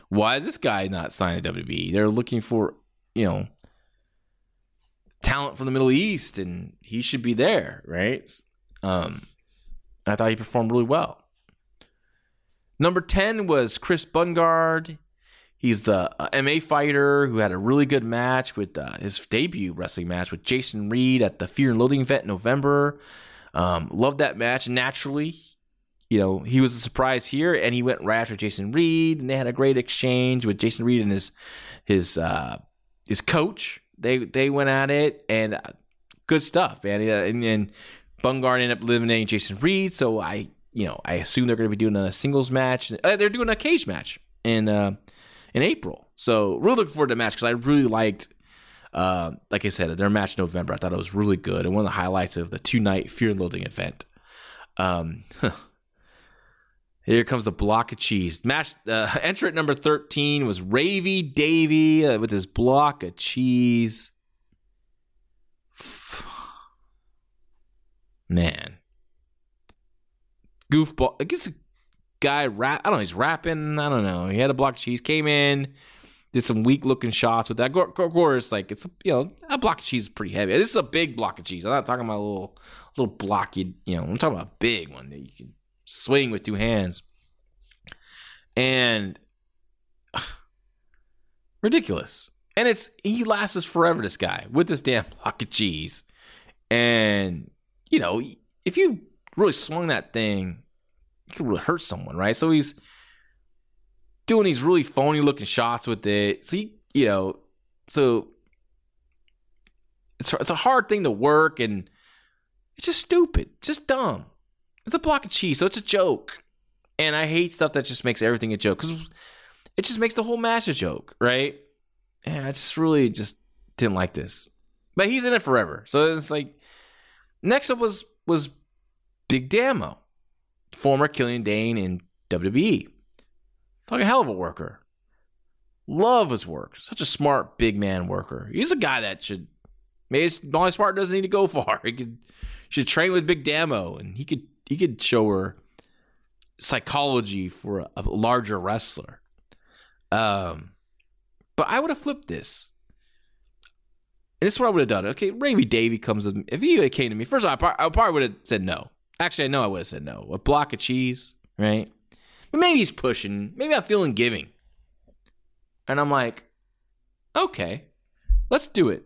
Why is this guy not signed to WWE? They're looking for, you know, talent from the Middle East, and he should be there, right? Um, I thought he performed really well. Number 10 was Chris Bungard. He's the uh, MA fighter who had a really good match with uh, his debut wrestling match with Jason Reed at the Fear and Loathing event in November. Um, loved that match. Naturally, you know, he was a surprise here, and he went right after Jason Reed, and they had a great exchange with Jason Reed and his his uh, his coach. They they went at it, and uh, good stuff, man. And, and Bungard ended up eliminating Jason Reed, so I, you know, I assume they're going to be doing a singles match. Uh, they're doing a cage match in uh, in April, so really looking forward to the match because I really liked, uh, like I said, their match in November. I thought it was really good and one of the highlights of the two night Fear and Loathing event. Um, here comes the block of cheese. Match uh, entrant number thirteen was Ravy Davy uh, with his block of cheese. Man, goofball. I guess a guy rap. I don't know. He's rapping. I don't know. He had a block of cheese. Came in, did some weak looking shots with that. Of course, like it's a, you know a block of cheese is pretty heavy. This is a big block of cheese. I'm not talking about a little little block. You you know I'm talking about a big one that you can swing with two hands. And ridiculous. And it's he lasts forever. This guy with this damn block of cheese, and you know, if you really swung that thing, you could really hurt someone, right? So he's doing these really phony looking shots with it. So you, you know, so it's it's a hard thing to work, and it's just stupid, just dumb. It's a block of cheese, so it's a joke, and I hate stuff that just makes everything a joke because it just makes the whole match a joke, right? And I just really just didn't like this. But he's in it forever, so it's like Next up was was Big Damo, former Killian Dain in WWE. Fucking hell of a worker. Love his work. Such a smart big man worker. He's a guy that should maybe Molly Smart doesn't need to go far. He could should train with Big Damo and he could he could show her psychology for a, a larger wrestler. Um but I would have flipped this. And this is what I would have done. Okay, Ravy Davy comes with me. If he came to me, first of all, I probably would have said no. Actually, I know I would have said no. A block of cheese, right? But maybe he's pushing. Maybe I'm feeling giving. And I'm like, okay, let's do it.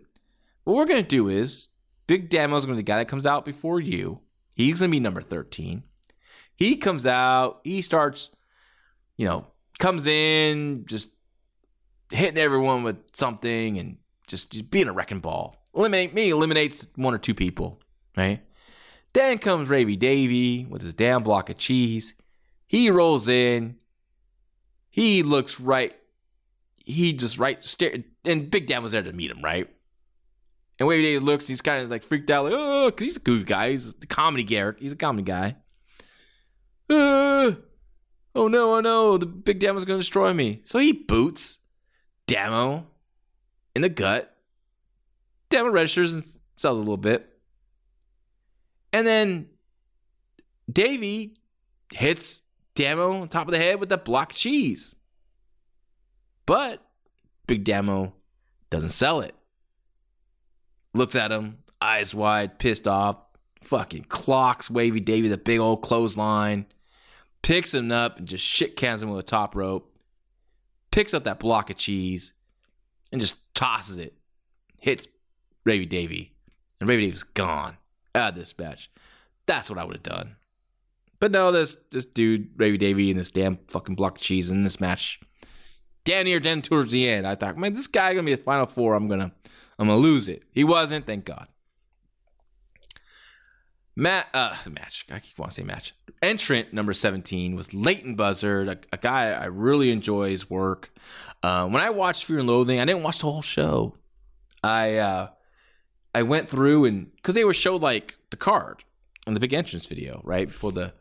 What we're going to do is Big Damo's going to be the guy that comes out before you. He's going to be number 13. He comes out, he starts, you know, comes in, just hitting everyone with something and just, just being a wrecking ball. Eliminate me eliminates one or two people, right? Then comes Ravy Davy with his damn block of cheese. He rolls in. He looks right. He just right stare and Big Dan was there to meet him, right? And Wavy Davy looks, he's kind of like freaked out, like, oh, because he's a goofy guy. He's a comedy Garrett. He's a comedy guy. Uh, oh no, oh no, the Big Dan Damo's gonna destroy me. So he boots Damo in the gut. Demo registers and sells a little bit. And then Davy hits Damo on top of the head with that block cheese. But Big Damo doesn't sell it. Looks at him, eyes wide, pissed off, fucking clocks Wavy Davy the big old clothesline, picks him up and just shit cans him with a top rope, picks up that block of cheese, and just tosses it, hits Ravy Davy, and Ravy Davy's gone of this match. That's what I would have done. But no, this this dude, Ravy Davy, and this damn fucking block of cheese in this match. Down near then towards the end, I thought, man, this guy gonna be the final four. I'm gonna I'm gonna lose it. He wasn't, thank God. Matt, uh, match. I keep wanting to say match. Entrant number 17 was Leighton Buzzard, a, a guy I really enjoy his work. Uh, when I watched Fear and Loathing, I didn't watch the whole show. I uh, I went through and because they were showed like the card and the big entrance video right before the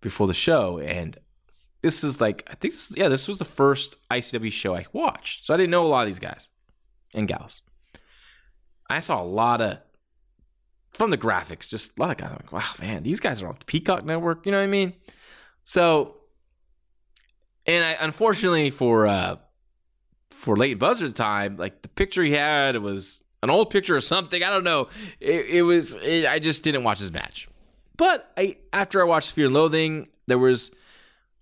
before the show, and this is like I think this, yeah this was the first ICW show I watched, so I didn't know a lot of these guys and gals. I saw a lot of from the graphics, just a lot of guys. I'm like, wow, man, these guys are on the Peacock Network. You know what I mean? So, and I unfortunately for uh for Leighton Buzzard time, like the picture he had was an old picture or something. I don't know. It, it was. It, I just didn't watch his match. But I after I watched Fear and Loathing, there was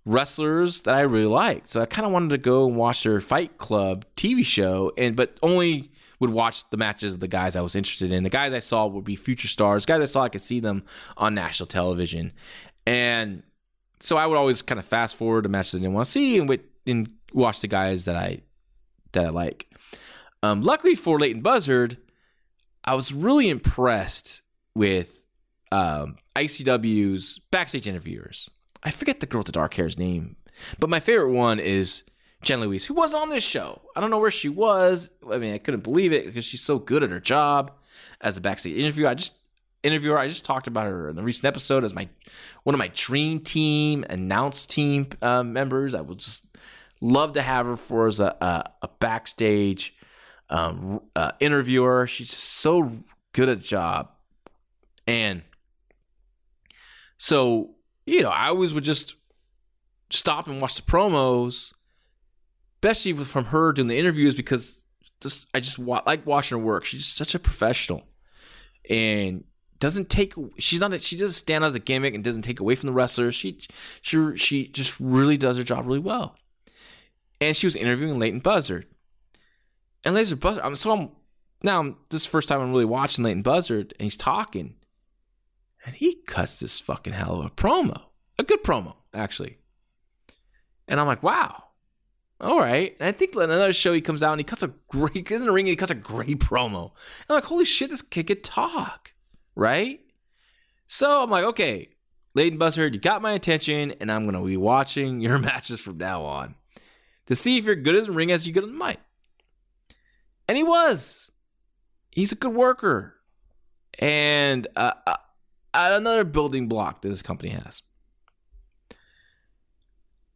wrestlers that I really liked. So I kind of wanted to go and watch their Fight Club TV show, and but only would watch the matches of the guys I was interested in. The guys I saw would be future stars. Guys I saw I could see them on national television, and so I would always kind of fast forward the matches I didn't want to see and, and watch the guys that I that I like. Um, luckily for Leighton Buzzard, I was really impressed with um, ICW's backstage interviewers. I forget the girl with the dark hair's name, but my favorite one is Jen Louise, who wasn't on this show. I don't know where she was. I mean, I couldn't believe it because she's so good at her job as a backstage interviewer. I just interviewer. I just talked about her in the recent episode as my one of my dream team announce team uh, members. I would just love to have her for as a a, a backstage um, uh, interviewer. She's so good at job, and so you know, I always would just stop and watch the promos, especially from her doing the interviews because just I just wa- like watching her work. She's such a professional, and doesn't take she's not she doesn't stand out as a gimmick and doesn't take away from the wrestlers. She she she just really does her job really well. And she was interviewing Leighton Buzzard. And Leighton Buzzard, I'm so I'm now I'm, this is the first time I'm really watching Leighton Buzzard and he's talking. And he cuts this fucking hell of a promo. A good promo, actually. And I'm like, wow. All right. And I think another show he comes out and he cuts a great, he in the ring and he cuts a great promo. And I'm like, holy shit, this kid could talk right? So I'm like, okay, Leighton Buzzard, you got my attention, and I'm gonna be watching your matches from now on to see if you're good as a ring as you get on the mic. And he was. He's a good worker, and uh, uh, another building block that this company has.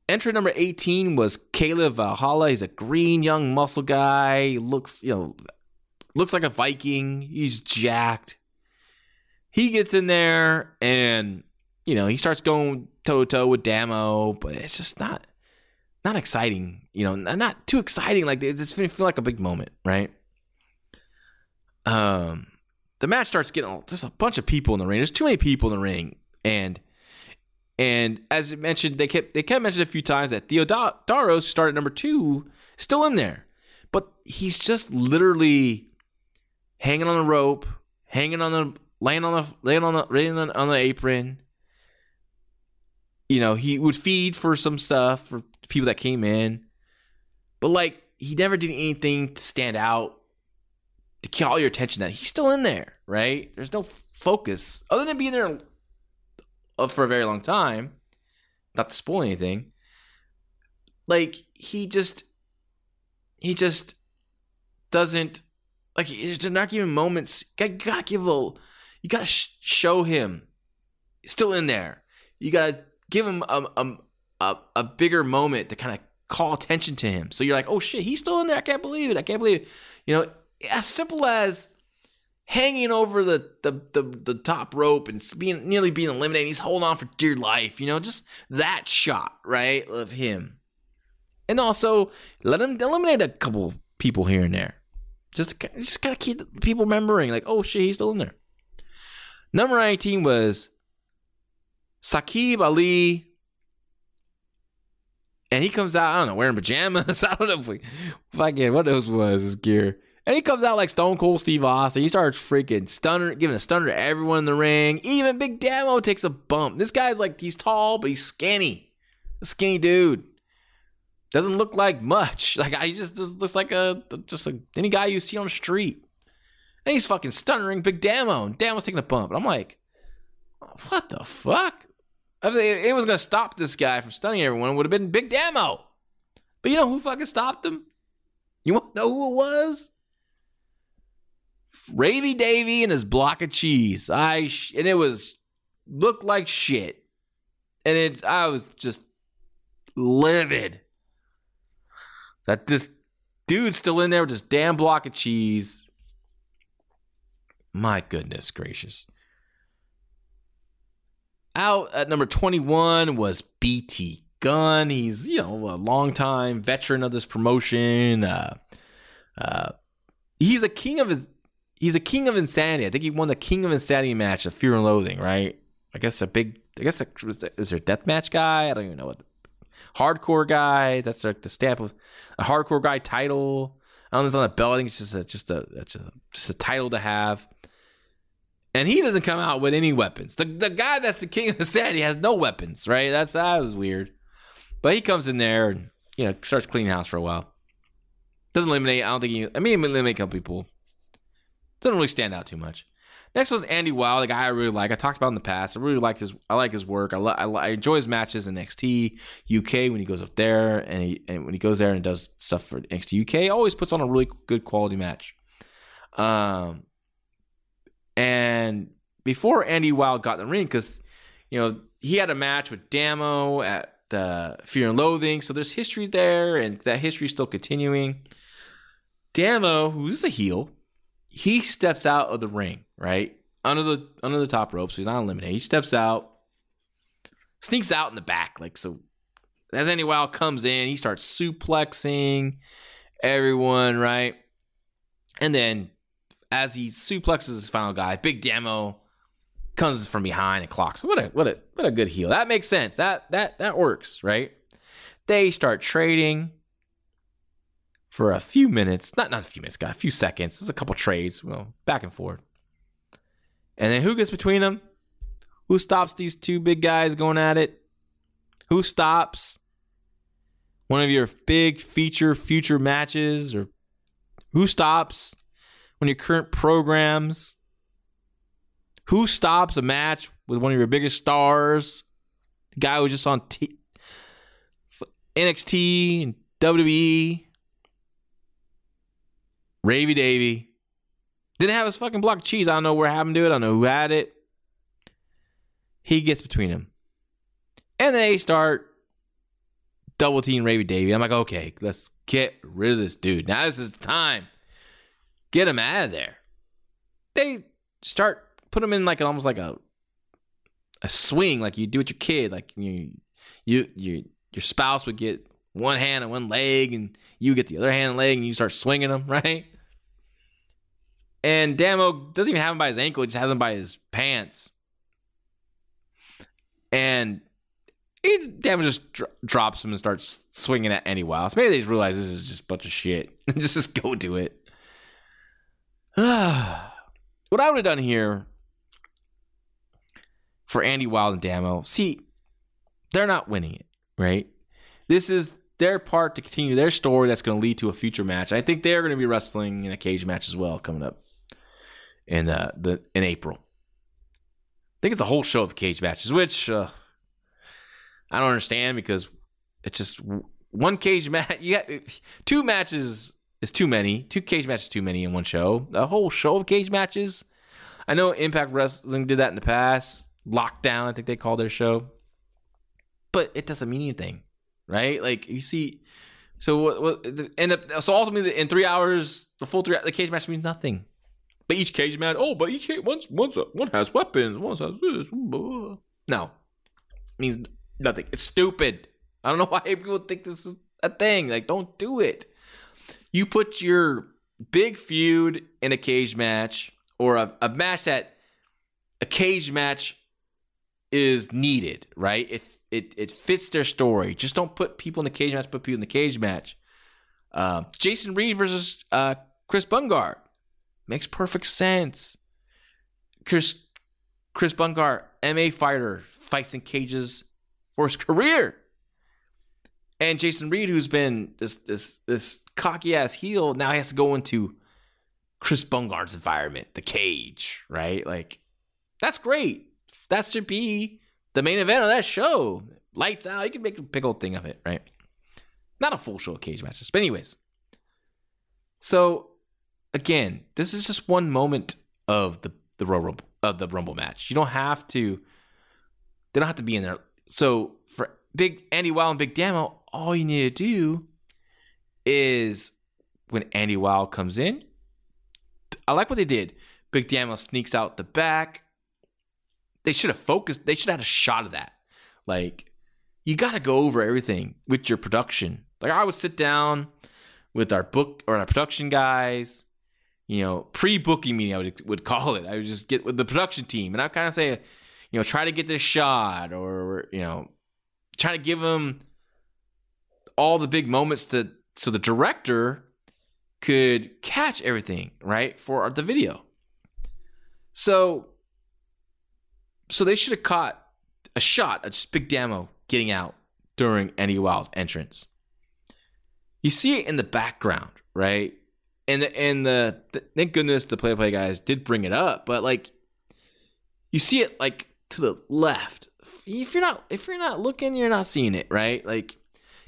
Entry number 18 was Caleb Valhalla. He's a green young muscle guy. He looks, you know, looks like a Viking. He's jacked he gets in there and you know he starts going toe to toe with Damo, but it's just not not exciting. You know, not too exciting. Like it's feel like a big moment, right? Um, the match starts getting all, just a bunch of people in the ring. There's too many people in the ring, and and as I mentioned, they kept they kept mentioned a few times that Theodoros started number two, still in there, but he's just literally hanging on the rope, hanging on the laying on the laying on the laying on, on the apron. You know, he would feed for some stuff for people that came in, but like he never did anything to stand out to call your attention that he's still in there, right? There's no focus other than being there uh, for a very long time. Not to spoil anything. Like he just, he just doesn't like. There's not even moments. You gotta give a little you got to sh- show him still in there. You got to give him a, a, a, a bigger moment to kind of call attention to him. So you're like, oh shit, he's still in there. I can't believe it. I can't believe it. You know, as simple as hanging over the the the, the top rope and being nearly being eliminated. He's holding on for dear life. You know, just that shot right of him, and also let him eliminate a couple people here and there. Just just gotta keep people remembering, like, oh shit, he's still in there. Number 19 was Saqib Ali. And he comes out, I don't know, wearing pajamas. I don't know if we fucking what those was his gear. And he comes out like Stone Cold Steve Austin. He starts freaking stunner, giving a stunner to everyone in the ring. Even Big Damo takes a bump. This guy's like he's tall, but he's skinny. A skinny dude. Doesn't look like much. Like I just, just looks like a just any guy you see on the street. And he's fucking stunnering Big Damo. And Damo's taking a bump. And I'm like, what the fuck? If it was going to stop this guy from stunning everyone, it would have been Big Damo. But you know who fucking stopped him? You want to know who it was? Ravy Davy and his block of cheese. I sh- and it was looked like shit. And it I was just livid that this dude's still in there with this damn block of cheese my goodness gracious. Out at number 21 was BT Gunn. He's, you know, a longtime veteran of this promotion. Uh, uh, he's a king of his he's a king of insanity. I think he won the king of insanity match of Fear and Loathing, right? I guess a big I guess a, is there a death match guy? I don't even know what hardcore guy. That's like the stamp of a hardcore guy title. I don't know it's on a belt. I think it's just a just a, just a just a title to have. And he doesn't come out with any weapons. The the guy that's the king of the set, he has no weapons, right? That's that was weird. But he comes in there and you know starts cleaning house for a while. Doesn't eliminate. I don't think he. I mean, eliminate a couple people. Doesn't really stand out too much. Next was Andy Wild, the guy I really like. I talked about in the past. I really liked his. I like his work. I, li- I, I enjoy his matches in NXT UK when he goes up there and he and when he goes there and does stuff for NXT UK. Always puts on a really good quality match. Um, and before Andy Wild got in the ring, because you know he had a match with Damo at the Fear and Loathing, so there's history there, and that history is still continuing. Damo, who's the heel, he steps out of the ring, right? Under the under the top rope, so he's not eliminated. He steps out, sneaks out in the back, like so. As Andy Wild comes in, he starts suplexing everyone, right? And then as he suplexes his final guy, Big Damo comes from behind and clocks. What a what a what a good heel. That makes sense. That that that works, right? They start trading for a few minutes. Not not a few minutes, got a few seconds. There's a couple trades, well, back and forth. And then who gets between them? Who stops these two big guys going at it? Who stops one of your big feature future matches or who stops of your current programs? Who stops a match with one of your biggest stars? The guy who was just on T- NXT and WWE. Ravy Davy. Didn't have his fucking block of cheese. I don't know where happened to it. I don't know who had it. He gets between them. And they start double team Ravy Davy. I'm like, okay, let's get rid of this dude. Now this is the time. Get him out of there. They start put him in like an almost like a a swing, like you do with your kid. Like you you you your spouse would get one hand and one leg, and you get the other hand and leg, and you start swinging them, right? And Damo doesn't even have him by his ankle; he just has him by his pants. And he, Damo just dro- drops him and starts swinging at Andy Wild. So maybe they just realize this is just a bunch of shit. just just go do it. what I would have done here for Andy Wild and Damo, see, they're not winning it, right? This is their part to continue their story that's going to lead to a future match. I think they're going to be wrestling in a cage match as well coming up in uh, the in April. I think it's a whole show of cage matches, which uh, I don't understand because it's just one cage match. You got two matches is too many. Two cage matches too many in one show. A whole show of cage matches. I know Impact Wrestling did that in the past. Lockdown, I think they called their show, but it doesn't mean anything, right? Like you see. So what? what end up? So ultimately, in three hours, the full three, the cage match means nothing. But each cage match, oh, but each one's, one's one has weapons, one has this. No, means nothing. It's stupid. I don't know why people think this is a thing. Like, don't do it. You put your big feud in a cage match or a, a match that a cage match is needed, right? It, it it fits their story. Just don't put people in the cage match. Put people in the cage match. Uh, Jason Reed versus uh, Chris Bungard makes perfect sense. Chris Chris Bungard, MA fighter, fights in cages for his career. And Jason Reed, who's been this this this cocky ass heel, now has to go into Chris Bungard's environment, the cage, right? Like that's great. That should be the main event of that show. Lights out. You can make a big old thing of it, right? Not a full show of cage matches, but anyways. So again, this is just one moment of the the rumble of the rumble match. You don't have to. They don't have to be in there. So for Big Andy Wild and Big Damo, all you need to do is when Andy Wild comes in. I like what they did. Big Damo sneaks out the back. They should have focused. They should have had a shot of that. Like you got to go over everything with your production. Like I would sit down with our book or our production guys you know, pre-booking meeting, I would would call it. I would just get with the production team, and I kind of say, you know, try to get this shot, or you know, try to give them all the big moments to so the director could catch everything right for the video. So, so they should have caught a shot just Big Damo getting out during Andy Wild's entrance. You see it in the background, right? and the, and the, the thank goodness the play play guys did bring it up, but like you see it like to the left. If you're not if you're not looking, you're not seeing it, right? Like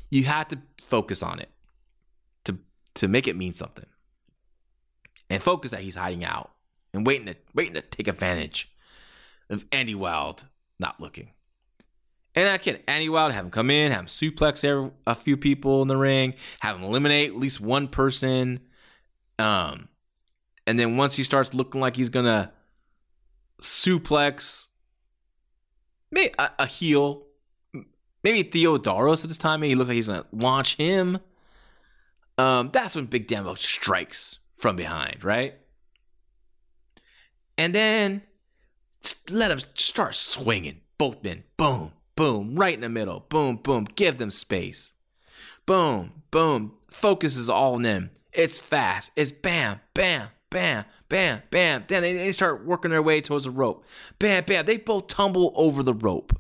you have to focus on it to to make it mean something. And focus that he's hiding out and waiting to waiting to take advantage of Andy Wild not looking. And I can Andy Wild have him come in, have him suplex a few people in the ring, have him eliminate at least one person. Um, and then once he starts looking like he's gonna suplex maybe a, a heel, maybe Theodoros at this time, maybe he look like he's gonna launch him. Um, that's when Big Damo strikes from behind, right? And then let him start swinging. Both men, boom, boom, right in the middle, boom, boom. Give them space. Boom, boom. Focus is all in them. It's fast. It's bam, bam, bam, bam, bam. Then they, they start working their way towards the rope. Bam, bam. They both tumble over the rope.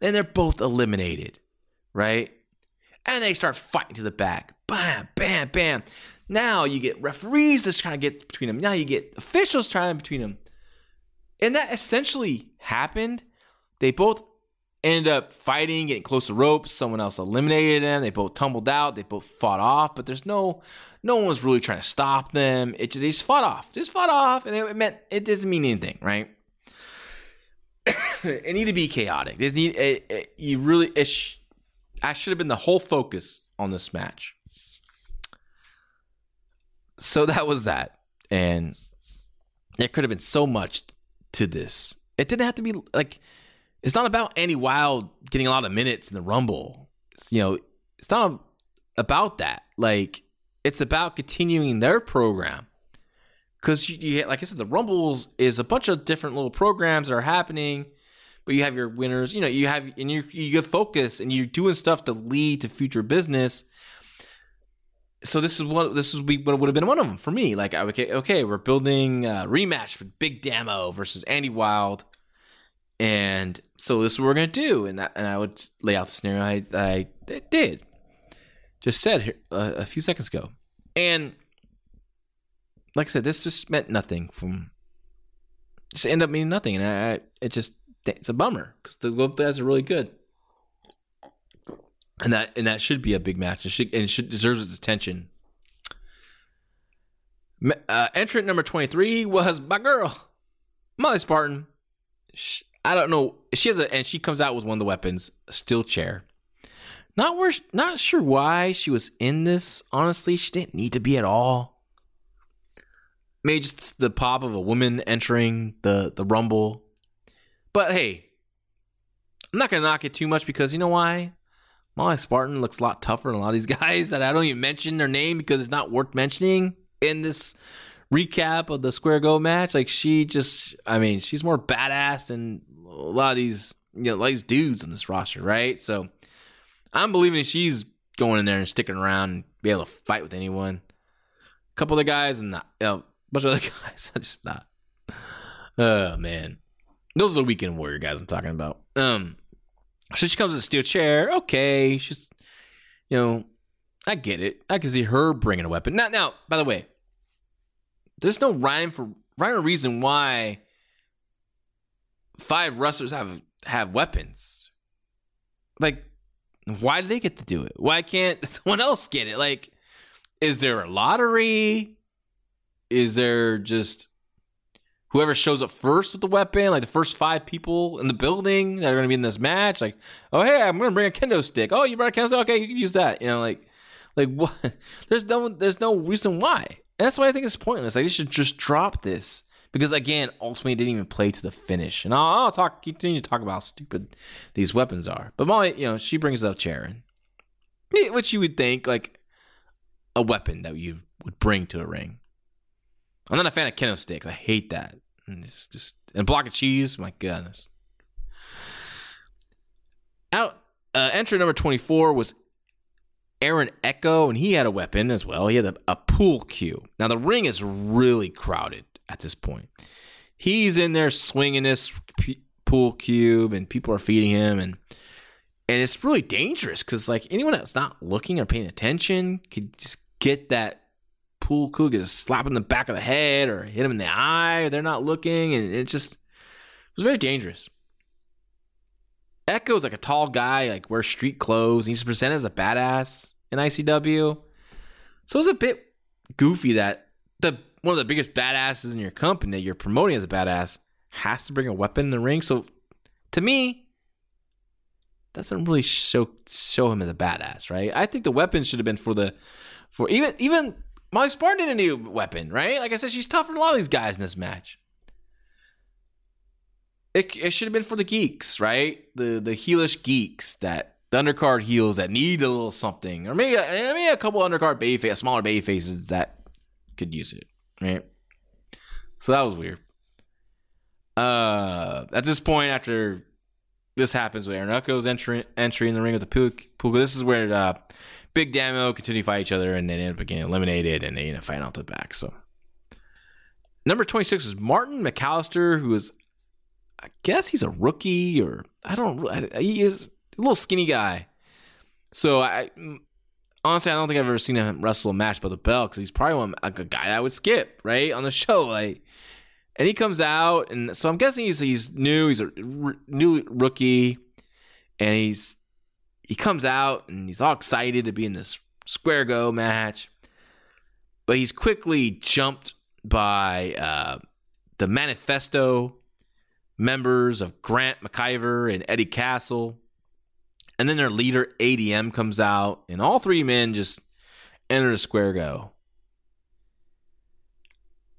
Then they're both eliminated, right? And they start fighting to the back. Bam, bam, bam. Now you get referees that's trying to get between them. Now you get officials trying to between them. And that essentially happened. They both ended up fighting, getting close to ropes. Someone else eliminated them. They both tumbled out. They both fought off, but there's no, no one was really trying to stop them. It just they just fought off, just fought off, and it meant it doesn't mean anything, right? it needed to be chaotic. It need it, it, you really. It sh- I should have been the whole focus on this match. So that was that, and there could have been so much to this. It didn't have to be like it's not about Andy Wild getting a lot of minutes in the Rumble. It's, you know, it's not about that. Like it's about continuing their program. Because you, you, like I said, the Rumbles is a bunch of different little programs that are happening, but you have your winners. You know, you have and you you get focus and you're doing stuff to lead to future business. So this is what this is what would have been one of them for me. Like okay, okay, we're building a rematch with Big Damo versus Andy Wild and so this is what we're gonna do, and that, and I would lay out the scenario I, I did, just said here, a few seconds ago, and like I said, this just meant nothing from. Just end up meaning nothing, and I, it just it's a bummer because the guys are really good, and that and that should be a big match. It should and it should deserves its attention. Uh, entrant number twenty three was my girl, Molly Spartan. I don't know. She has a and she comes out with one of the weapons, a steel chair. Not where, not sure why she was in this. Honestly, she didn't need to be at all. Maybe just the pop of a woman entering the the rumble. But hey, I'm not gonna knock it too much because you know why? Molly Spartan looks a lot tougher than a lot of these guys that I don't even mention their name because it's not worth mentioning in this recap of the Square Go match. Like she just, I mean, she's more badass than a lot of these, you know, like these dudes on this roster, right? So I'm believing she's going in there and sticking around and be able to fight with anyone. A couple of the guys and not, you know, a bunch of other guys. I just not. Oh man, those are the weekend warrior guys I'm talking about. Um, so she comes with a steel chair. Okay, she's, you know, I get it. I can see her bringing a weapon. Now, now, by the way, there's no rhyme for rhyme or reason why five wrestlers have have weapons. Like, why do they get to do it? Why can't someone else get it? Like, is there a lottery? Is there just whoever shows up first with the weapon, like the first five people in the building that are going to be in this match? Like, oh hey, I'm going to bring a kendo stick. Oh, you brought a kendo stick? Okay, you can use that. You know, like, like what? There's no, there's no reason why. And that's why I think it's pointless. Like, they should just drop this because again, ultimately didn't even play to the finish. And I'll, I'll, talk, continue to talk about how stupid these weapons are. But Molly, you know, she brings up Charon, which you would think like a weapon that you would bring to a ring. I'm not a fan of kendo sticks. I hate that. And it's just and a block of cheese. My goodness. Out uh, entry number 24 was Aaron Echo, and he had a weapon as well. He had a, a pool cue. Now the ring is really crowded at this point. He's in there swinging this p- pool cube, and people are feeding him, and and it's really dangerous because like anyone that's not looking or paying attention could just get that pool cube, just slap in the back of the head or hit him in the eye. Or they're not looking, and it just it was very dangerous. Echo's like a tall guy, like wears street clothes. he's presented as a badass in ICW. So it was a bit goofy that the one of the biggest badasses in your company that you're promoting as a badass has to bring a weapon in the ring. So to me, doesn't really show show him as a badass, right? I think the weapon should have been for the for even even Molly Spartan didn't need a weapon, right? Like I said, she's tougher than a lot of these guys in this match. It, it should have been for the geeks, right? The the heelish geeks that the undercard heels that need a little something, or maybe maybe a couple undercard bay face, smaller bay faces that could use it, right? So that was weird. Uh, at this point, after this happens with Aaron Echo's entry entry in the ring with the Puka, this is where uh, Big Damo continue to fight each other, and they end up getting eliminated, and they end up fighting out the back. So number twenty six is Martin McAllister, who is I guess he's a rookie or I don't. He is a little skinny guy. So I honestly I don't think I've ever seen him wrestle a match by the bell because he's probably one like a guy that would skip right on the show. Like, and he comes out, and so I'm guessing he's he's new. He's a r- new rookie, and he's he comes out and he's all excited to be in this square go match, but he's quickly jumped by uh, the manifesto members of Grant McIver and Eddie Castle. And then their leader, ADM, comes out, and all three men just enter the square go.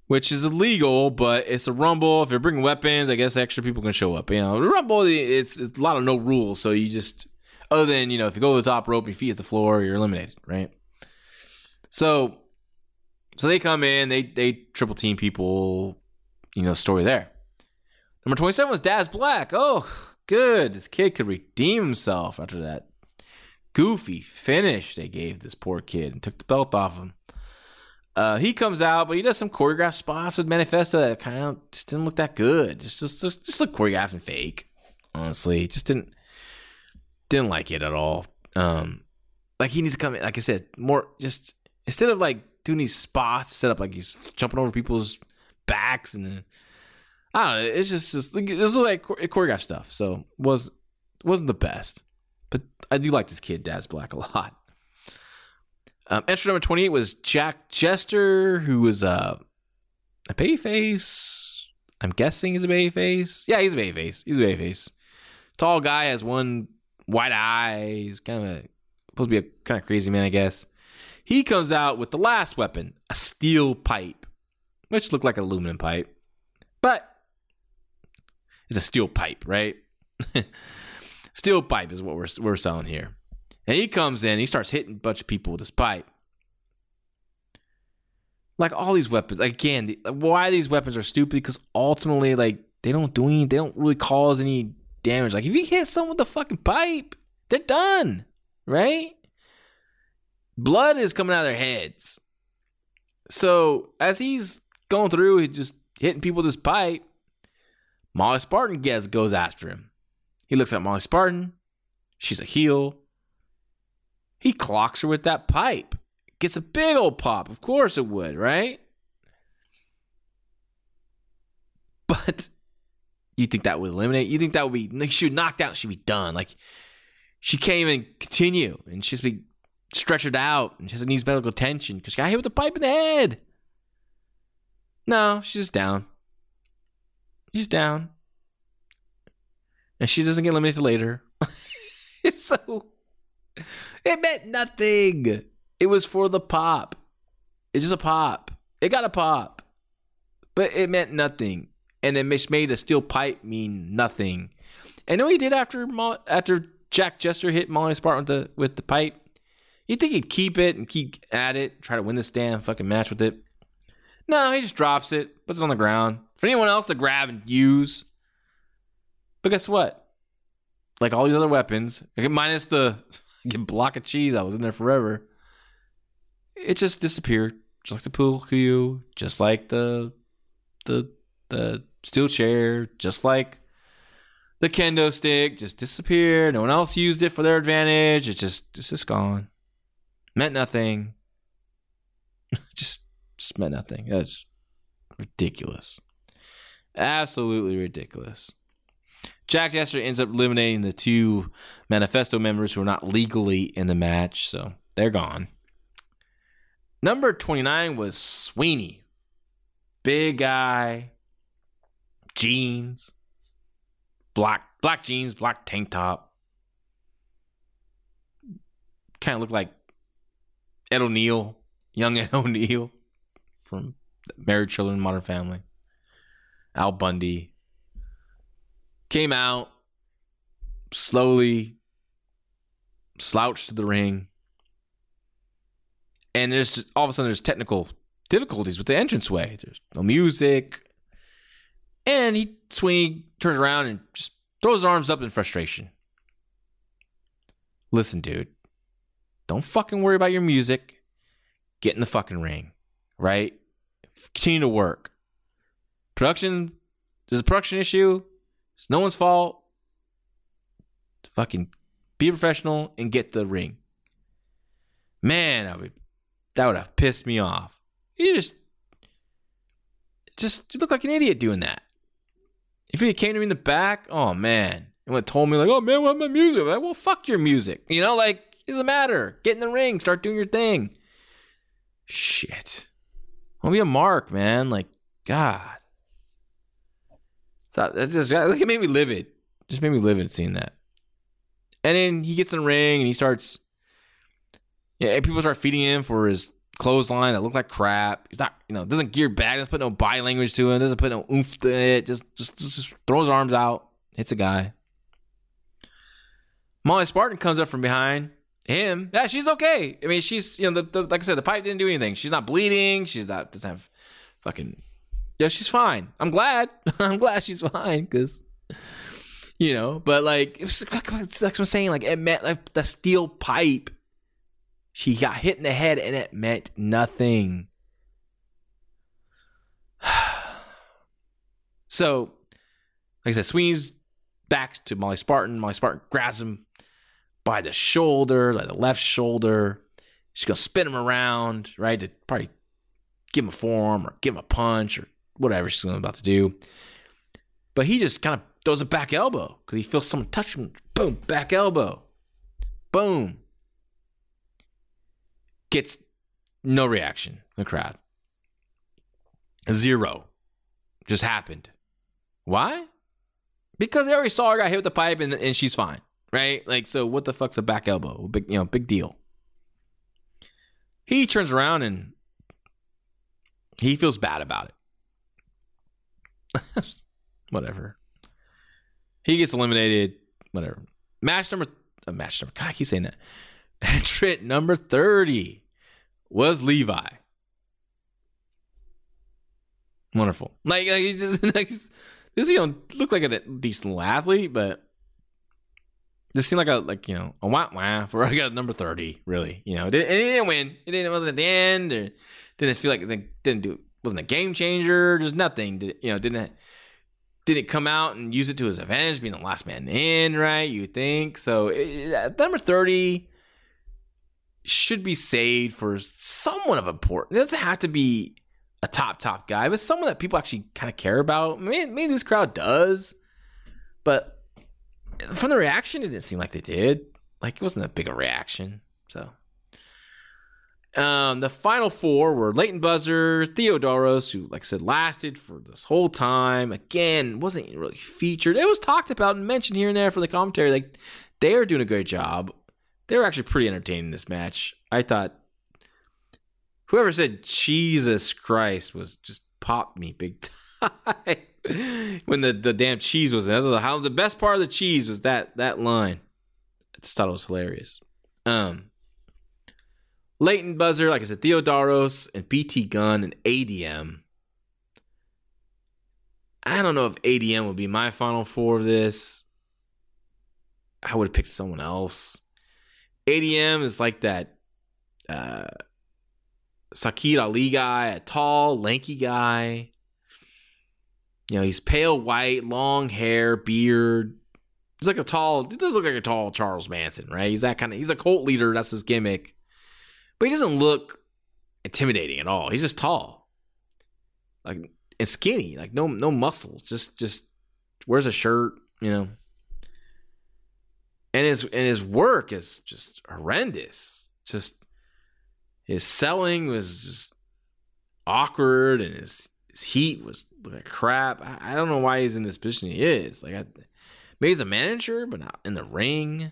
Which is illegal, but it's a rumble. If you're bringing weapons, I guess extra people can show up. You know, the rumble, it's, it's a lot of no rules. So you just, other than, you know, if you go to the top rope, your feet hit the floor, you're eliminated, right? So, so they come in, they they triple team people, you know, story there. Number 27 was Daz Black. Oh, good. This kid could redeem himself after that goofy finish they gave this poor kid and took the belt off him. Uh, he comes out, but he does some choreographed spots with Manifesto that kind of just didn't look that good. Just, just, just, just look choreographed and fake. Honestly, just didn't, didn't like it at all. Um, like he needs to come in. Like I said, more just instead of like doing these spots set up like he's jumping over people's backs and Don't know. It's just, just this is like choreographed stuff. So was wasn't the best, but I do like this kid, Daz Black, a lot. Um, number twenty eight was Jack Jester, who was uh, a babyface. I'm guessing he's a babyface. Yeah, he's a babyface. He's a babyface. Tall guy has one white eye. He's kind of a, supposed to be a kind of crazy man, I guess. He comes out with the last weapon, a steel pipe, which looked like an aluminum pipe, but it's a steel pipe, right? steel pipe is what we're we're selling here. And he comes in, he starts hitting a bunch of people with his pipe. Like all these weapons, again, why these weapons are stupid because ultimately, like they don't do any, they don't really cause any damage. Like if you hit someone with a fucking pipe, they're done, right? Blood is coming out of their heads. So as he's going through, he's just hitting people with his pipe. Molly Spartan gets goes after him. He looks at Molly Spartan. She's a heel. He clocks her with that pipe. Gets a big old pop. Of course it would, right? But you think that would eliminate? You think that would be? She would knocked out. She'd be done. Like she can't even continue, and she's be stretchered out, and she needs medical attention because she got hit with a pipe in the head. No, she's just down. She's down. And she doesn't get eliminated later. it's so. It meant nothing. It was for the pop. It's just a pop. It got a pop. But it meant nothing. And it made a steel pipe mean nothing. And know he did after after Jack Jester hit Molly Spartan with the with the pipe? You'd think he'd keep it and keep at it, try to win this damn fucking match with it. No, he just drops it, puts it on the ground for anyone else to grab and use. But guess what? Like all these other weapons, minus the block of cheese I was in there forever, it just disappeared. Just like the pool cue, just like the the the steel chair, just like the kendo stick, just disappeared. No one else used it for their advantage. It's just it's just gone. Meant nothing. just just meant nothing. That's ridiculous. Absolutely ridiculous. Jack Jester ends up eliminating the two Manifesto members who are not legally in the match, so they're gone. Number 29 was Sweeney. Big guy, jeans, black black jeans, black tank top. Kind of looked like Ed O'Neill, young Ed O'Neill from Married Children, Modern Family. Al Bundy came out slowly, slouched to the ring, and there's all of a sudden there's technical difficulties with the entranceway. There's no music, and he Sweeney turns around and just throws his arms up in frustration. Listen, dude, don't fucking worry about your music. Get in the fucking ring, right? Continue to work. Production, there's a production issue. It's no one's fault. Fucking be professional and get the ring. Man, that would, that would have pissed me off. You just, just you look like an idiot doing that. If he came to me in the back, oh man, and would told me like, oh man, what my music? I'm like, well, fuck your music. You know, like it doesn't matter. Get in the ring, start doing your thing. Shit. I'll be a mark, man. Like, God. So that just like it made me livid. Just made me livid seeing that. And then he gets in the ring and he starts. Yeah, and people start feeding him for his clothesline that looked like crap. He's not, you know, doesn't gear back, doesn't put no body language to it, doesn't put no oomph to it. Just, just, just, just throws his arms out, hits a guy. Molly Spartan comes up from behind him. Yeah, she's okay. I mean, she's, you know, the, the like I said, the pipe didn't do anything. She's not bleeding. She's not doesn't have fucking yeah, she's fine. I'm glad. I'm glad she's fine because, you know, but like, it was like, like I'm saying, like, it meant like the steel pipe. She got hit in the head and it meant nothing. so, like I said, Sweeney's backs to Molly Spartan. Molly Spartan grabs him by the shoulder, like the left shoulder. She's gonna spin him around, right? To probably give him a forearm or give him a punch or whatever she's about to do. But he just kind of throws a back elbow because he feels someone touch him. Boom, back elbow. Boom. Gets no reaction the crowd. Zero. Just happened. Why? Because they already saw her got hit with the pipe and, and she's fine. Right? Like, so what the fuck's a back elbow? Big, you know, big deal. He turns around and he feels bad about it. whatever. He gets eliminated. Whatever. Match number. Uh, match number. God, I keep saying that. Entrant number thirty was Levi. Wonderful. Like, like he just like this. You know, look like a decent athlete, but this seemed like a like you know a wah wah for I got number thirty. Really, you know, it, it didn't win. It didn't. It wasn't at the end. Or didn't feel like it didn't do wasn't a game changer. Just nothing. Did, you know, didn't didn't come out and use it to his advantage, being the last man in, right? You think so? It, uh, number thirty should be saved for someone of importance. It doesn't have to be a top top guy, but someone that people actually kind of care about. Maybe, maybe this crowd does, but from the reaction, it didn't seem like they did. Like it wasn't a big reaction. So um, the final four were Leighton Buzzard, Theodoros, who, like I said, lasted for this whole time. Again, wasn't really featured. It was talked about and mentioned here and there for the commentary. Like they are doing a great job. They were actually pretty entertaining in this match. I thought whoever said Jesus Christ was just popped me big time when the, the damn cheese was in. How the best part of the cheese was that that line. I just thought it was hilarious. Um, Leighton Buzzard, like I said, Theodoros and BT Gunn and ADM. I don't know if ADM would be my final four of this. I would have picked someone else. ADM is like that uh, Sakir Ali guy, a tall, lanky guy. You know, he's pale white, long hair, beard. He's like a tall, he does look like a tall Charles Manson, right? He's that kind of, he's a cult leader. That's his gimmick. But he doesn't look intimidating at all. He's just tall, like and skinny, like no no muscles. Just just wears a shirt, you know. And his and his work is just horrendous. Just his selling was just awkward, and his his heat was like crap. I, I don't know why he's in this position he is. Like, I, maybe he's a manager, but not in the ring.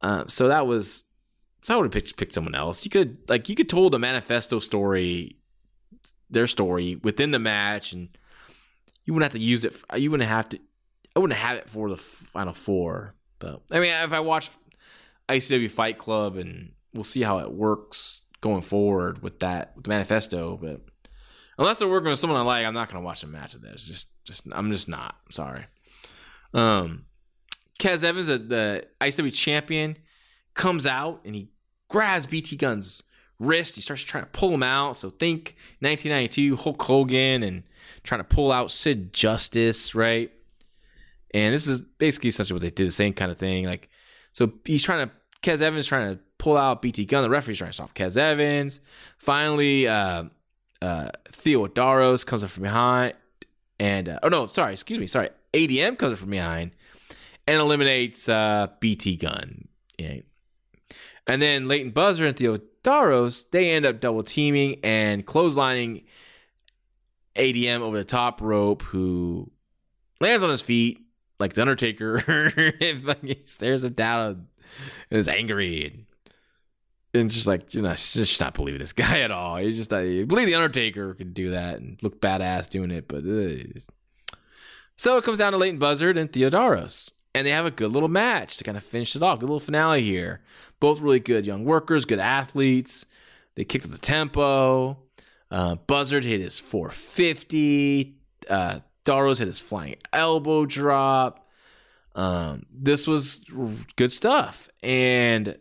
Uh, so that was so I would have picked picked someone else. You could like you could told the manifesto story, their story within the match, and you wouldn't have to use it. For, you wouldn't have to. I wouldn't have it for the final four. But I mean, if I watch ICW Fight Club, and we'll see how it works going forward with that with the manifesto. But unless they're working with someone I like, I'm not going to watch a match of this. Just, just I'm just not. sorry. Um, Kez Evans, the ICW champion, comes out and he grabs BT Gunn's wrist. He starts trying to pull him out. So think 1992 Hulk Hogan and trying to pull out Sid Justice, right? And this is basically essentially what they did, the same kind of thing. Like, so he's trying to, Kez Evans trying to pull out BT Gunn. The referee's trying to stop Kez Evans. Finally, uh, uh, Theodoros comes up from behind. And, uh, oh no, sorry, excuse me, sorry. ADM comes up from behind and eliminates uh, BT Gunn. Yeah. And then Leighton Buzzard and Theodoros, they end up double teaming and clotheslining ADM over the top rope, who lands on his feet like the Undertaker. he stares him down and is angry and, just like you know, just not believing this guy at all. He's just I believe the Undertaker could do that and look badass doing it, but uh, so it comes down to Leighton Buzzard and Theodoros and they have a good little match to kind of finish it off. Good little finale here. Both really good young workers, good athletes. They kicked up the tempo. Uh, Buzzard hit his 450. Uh, Daros hit his flying elbow drop. Um, this was good stuff. And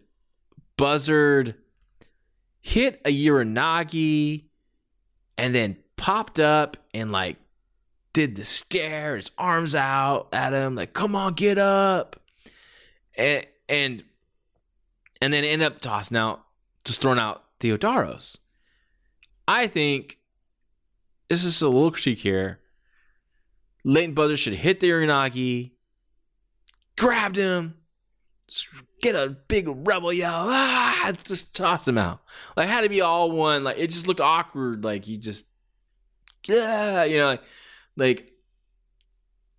Buzzard hit a Uranage and then popped up and like did the stare, his arms out at him, like, come on, get up. And and and then end up tossing out, just throwing out Theodoros. I think this is a little critique here. Leighton Buzzard should hit the Uranage, grabbed him, get a big rebel yell, ah, just toss him out. Like had to be all one. Like it just looked awkward. Like you just, yeah, you know. Like, like,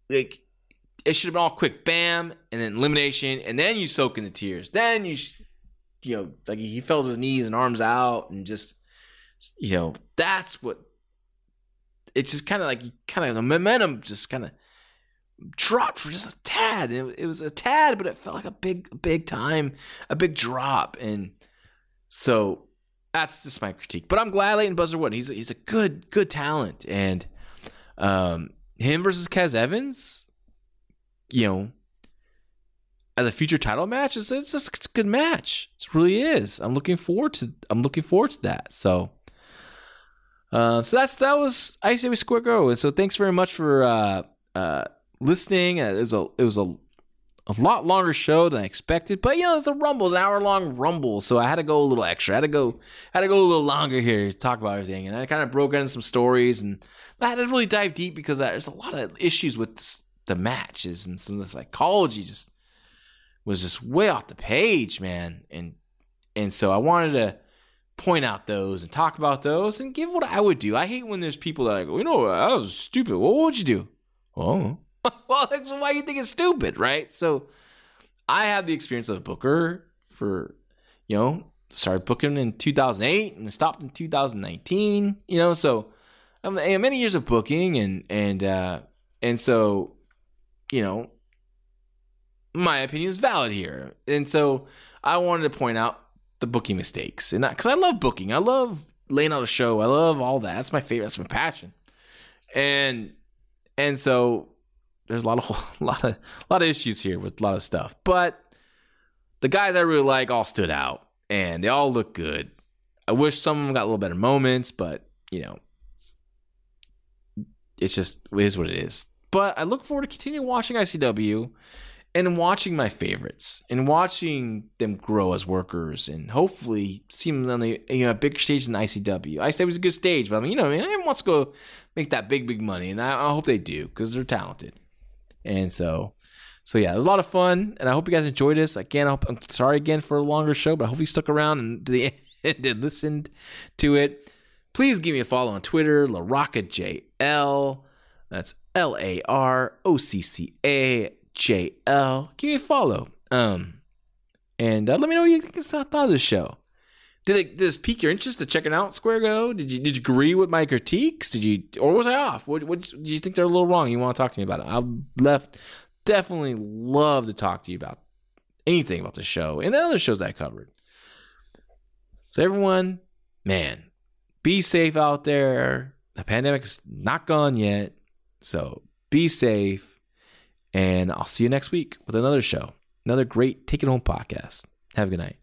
like it should have been all quick, bam, and then elimination, and then you soak in the tears. Then you, you know, like he fell his knees and arms out, and just, you know, that's what. It's just kind of like kind of the momentum just kind of dropped for just a tad. It, it, was a tad, but it felt like a big, big time, a big drop, and so that's just my critique. But I'm glad Leighton Buzzard won. He's a, he's a good, good talent, and um, him versus Kez Evans, you know, as a future title match, it's it's just it's a good match. It really is. I'm looking forward to I'm looking forward to that. So, uh, so that's that was ICW Square Go. So thanks very much for uh, uh, listening. Uh, it was a it was a a lot longer show than I expected, but you know it's a rumble, it's an hour long rumble, so I had to go a little extra. I had to go I had to go a little longer here to talk about everything, and I kind of broke into some stories and I had to really dive deep because there's a lot of issues with this, the matches and some of the psychology just was just way off the page, man. And and so I wanted to point out those and talk about those and give what I would do. I hate when there's people that like, you know, that was stupid. what would you do? Oh, well, that's why you think it's stupid, right? So I had the experience of a booker for, you know, started booking in 2008 and stopped in 2019, you know, so um, many years of booking and and uh, and so you know my opinion is valid here, and so I wanted to point out the booking mistakes, and not, because I, I love booking, I love laying out a show, I love all that. That's my favorite. That's my passion, and and so there's a lot of a lot of a lot of issues here with a lot of stuff, but the guys I really like all stood out, and they all look good. I wish some of them got a little better moments, but you know it's just it is what it is. But I look forward to continuing watching ICW and watching my favorites and watching them grow as workers and hopefully see them on the you know a bigger stage than ICW. ICW is a good stage, but I mean you know I mean, everyone wants to go make that big big money, and I, I hope they do because they're talented. And so, so yeah, it was a lot of fun, and I hope you guys enjoyed this. Again, I I'm sorry again for a longer show, but I hope you stuck around and the and listened to it. Please give me a follow on Twitter, LaRoccaJL. That's L A R O C C A J L. Give me a follow. Um, and uh, let me know what you think thought of the show. Did it does pique your interest to check it out, Square Go? Did you did you agree with my critiques? Did you or was I off? What what do you think they're a little wrong? You want to talk to me about it? I'm left definitely love to talk to you about anything about the show and the other shows I covered. So everyone, man, be safe out there. The pandemic's not gone yet. So be safe. And I'll see you next week with another show, another great Take It Home podcast. Have a good night.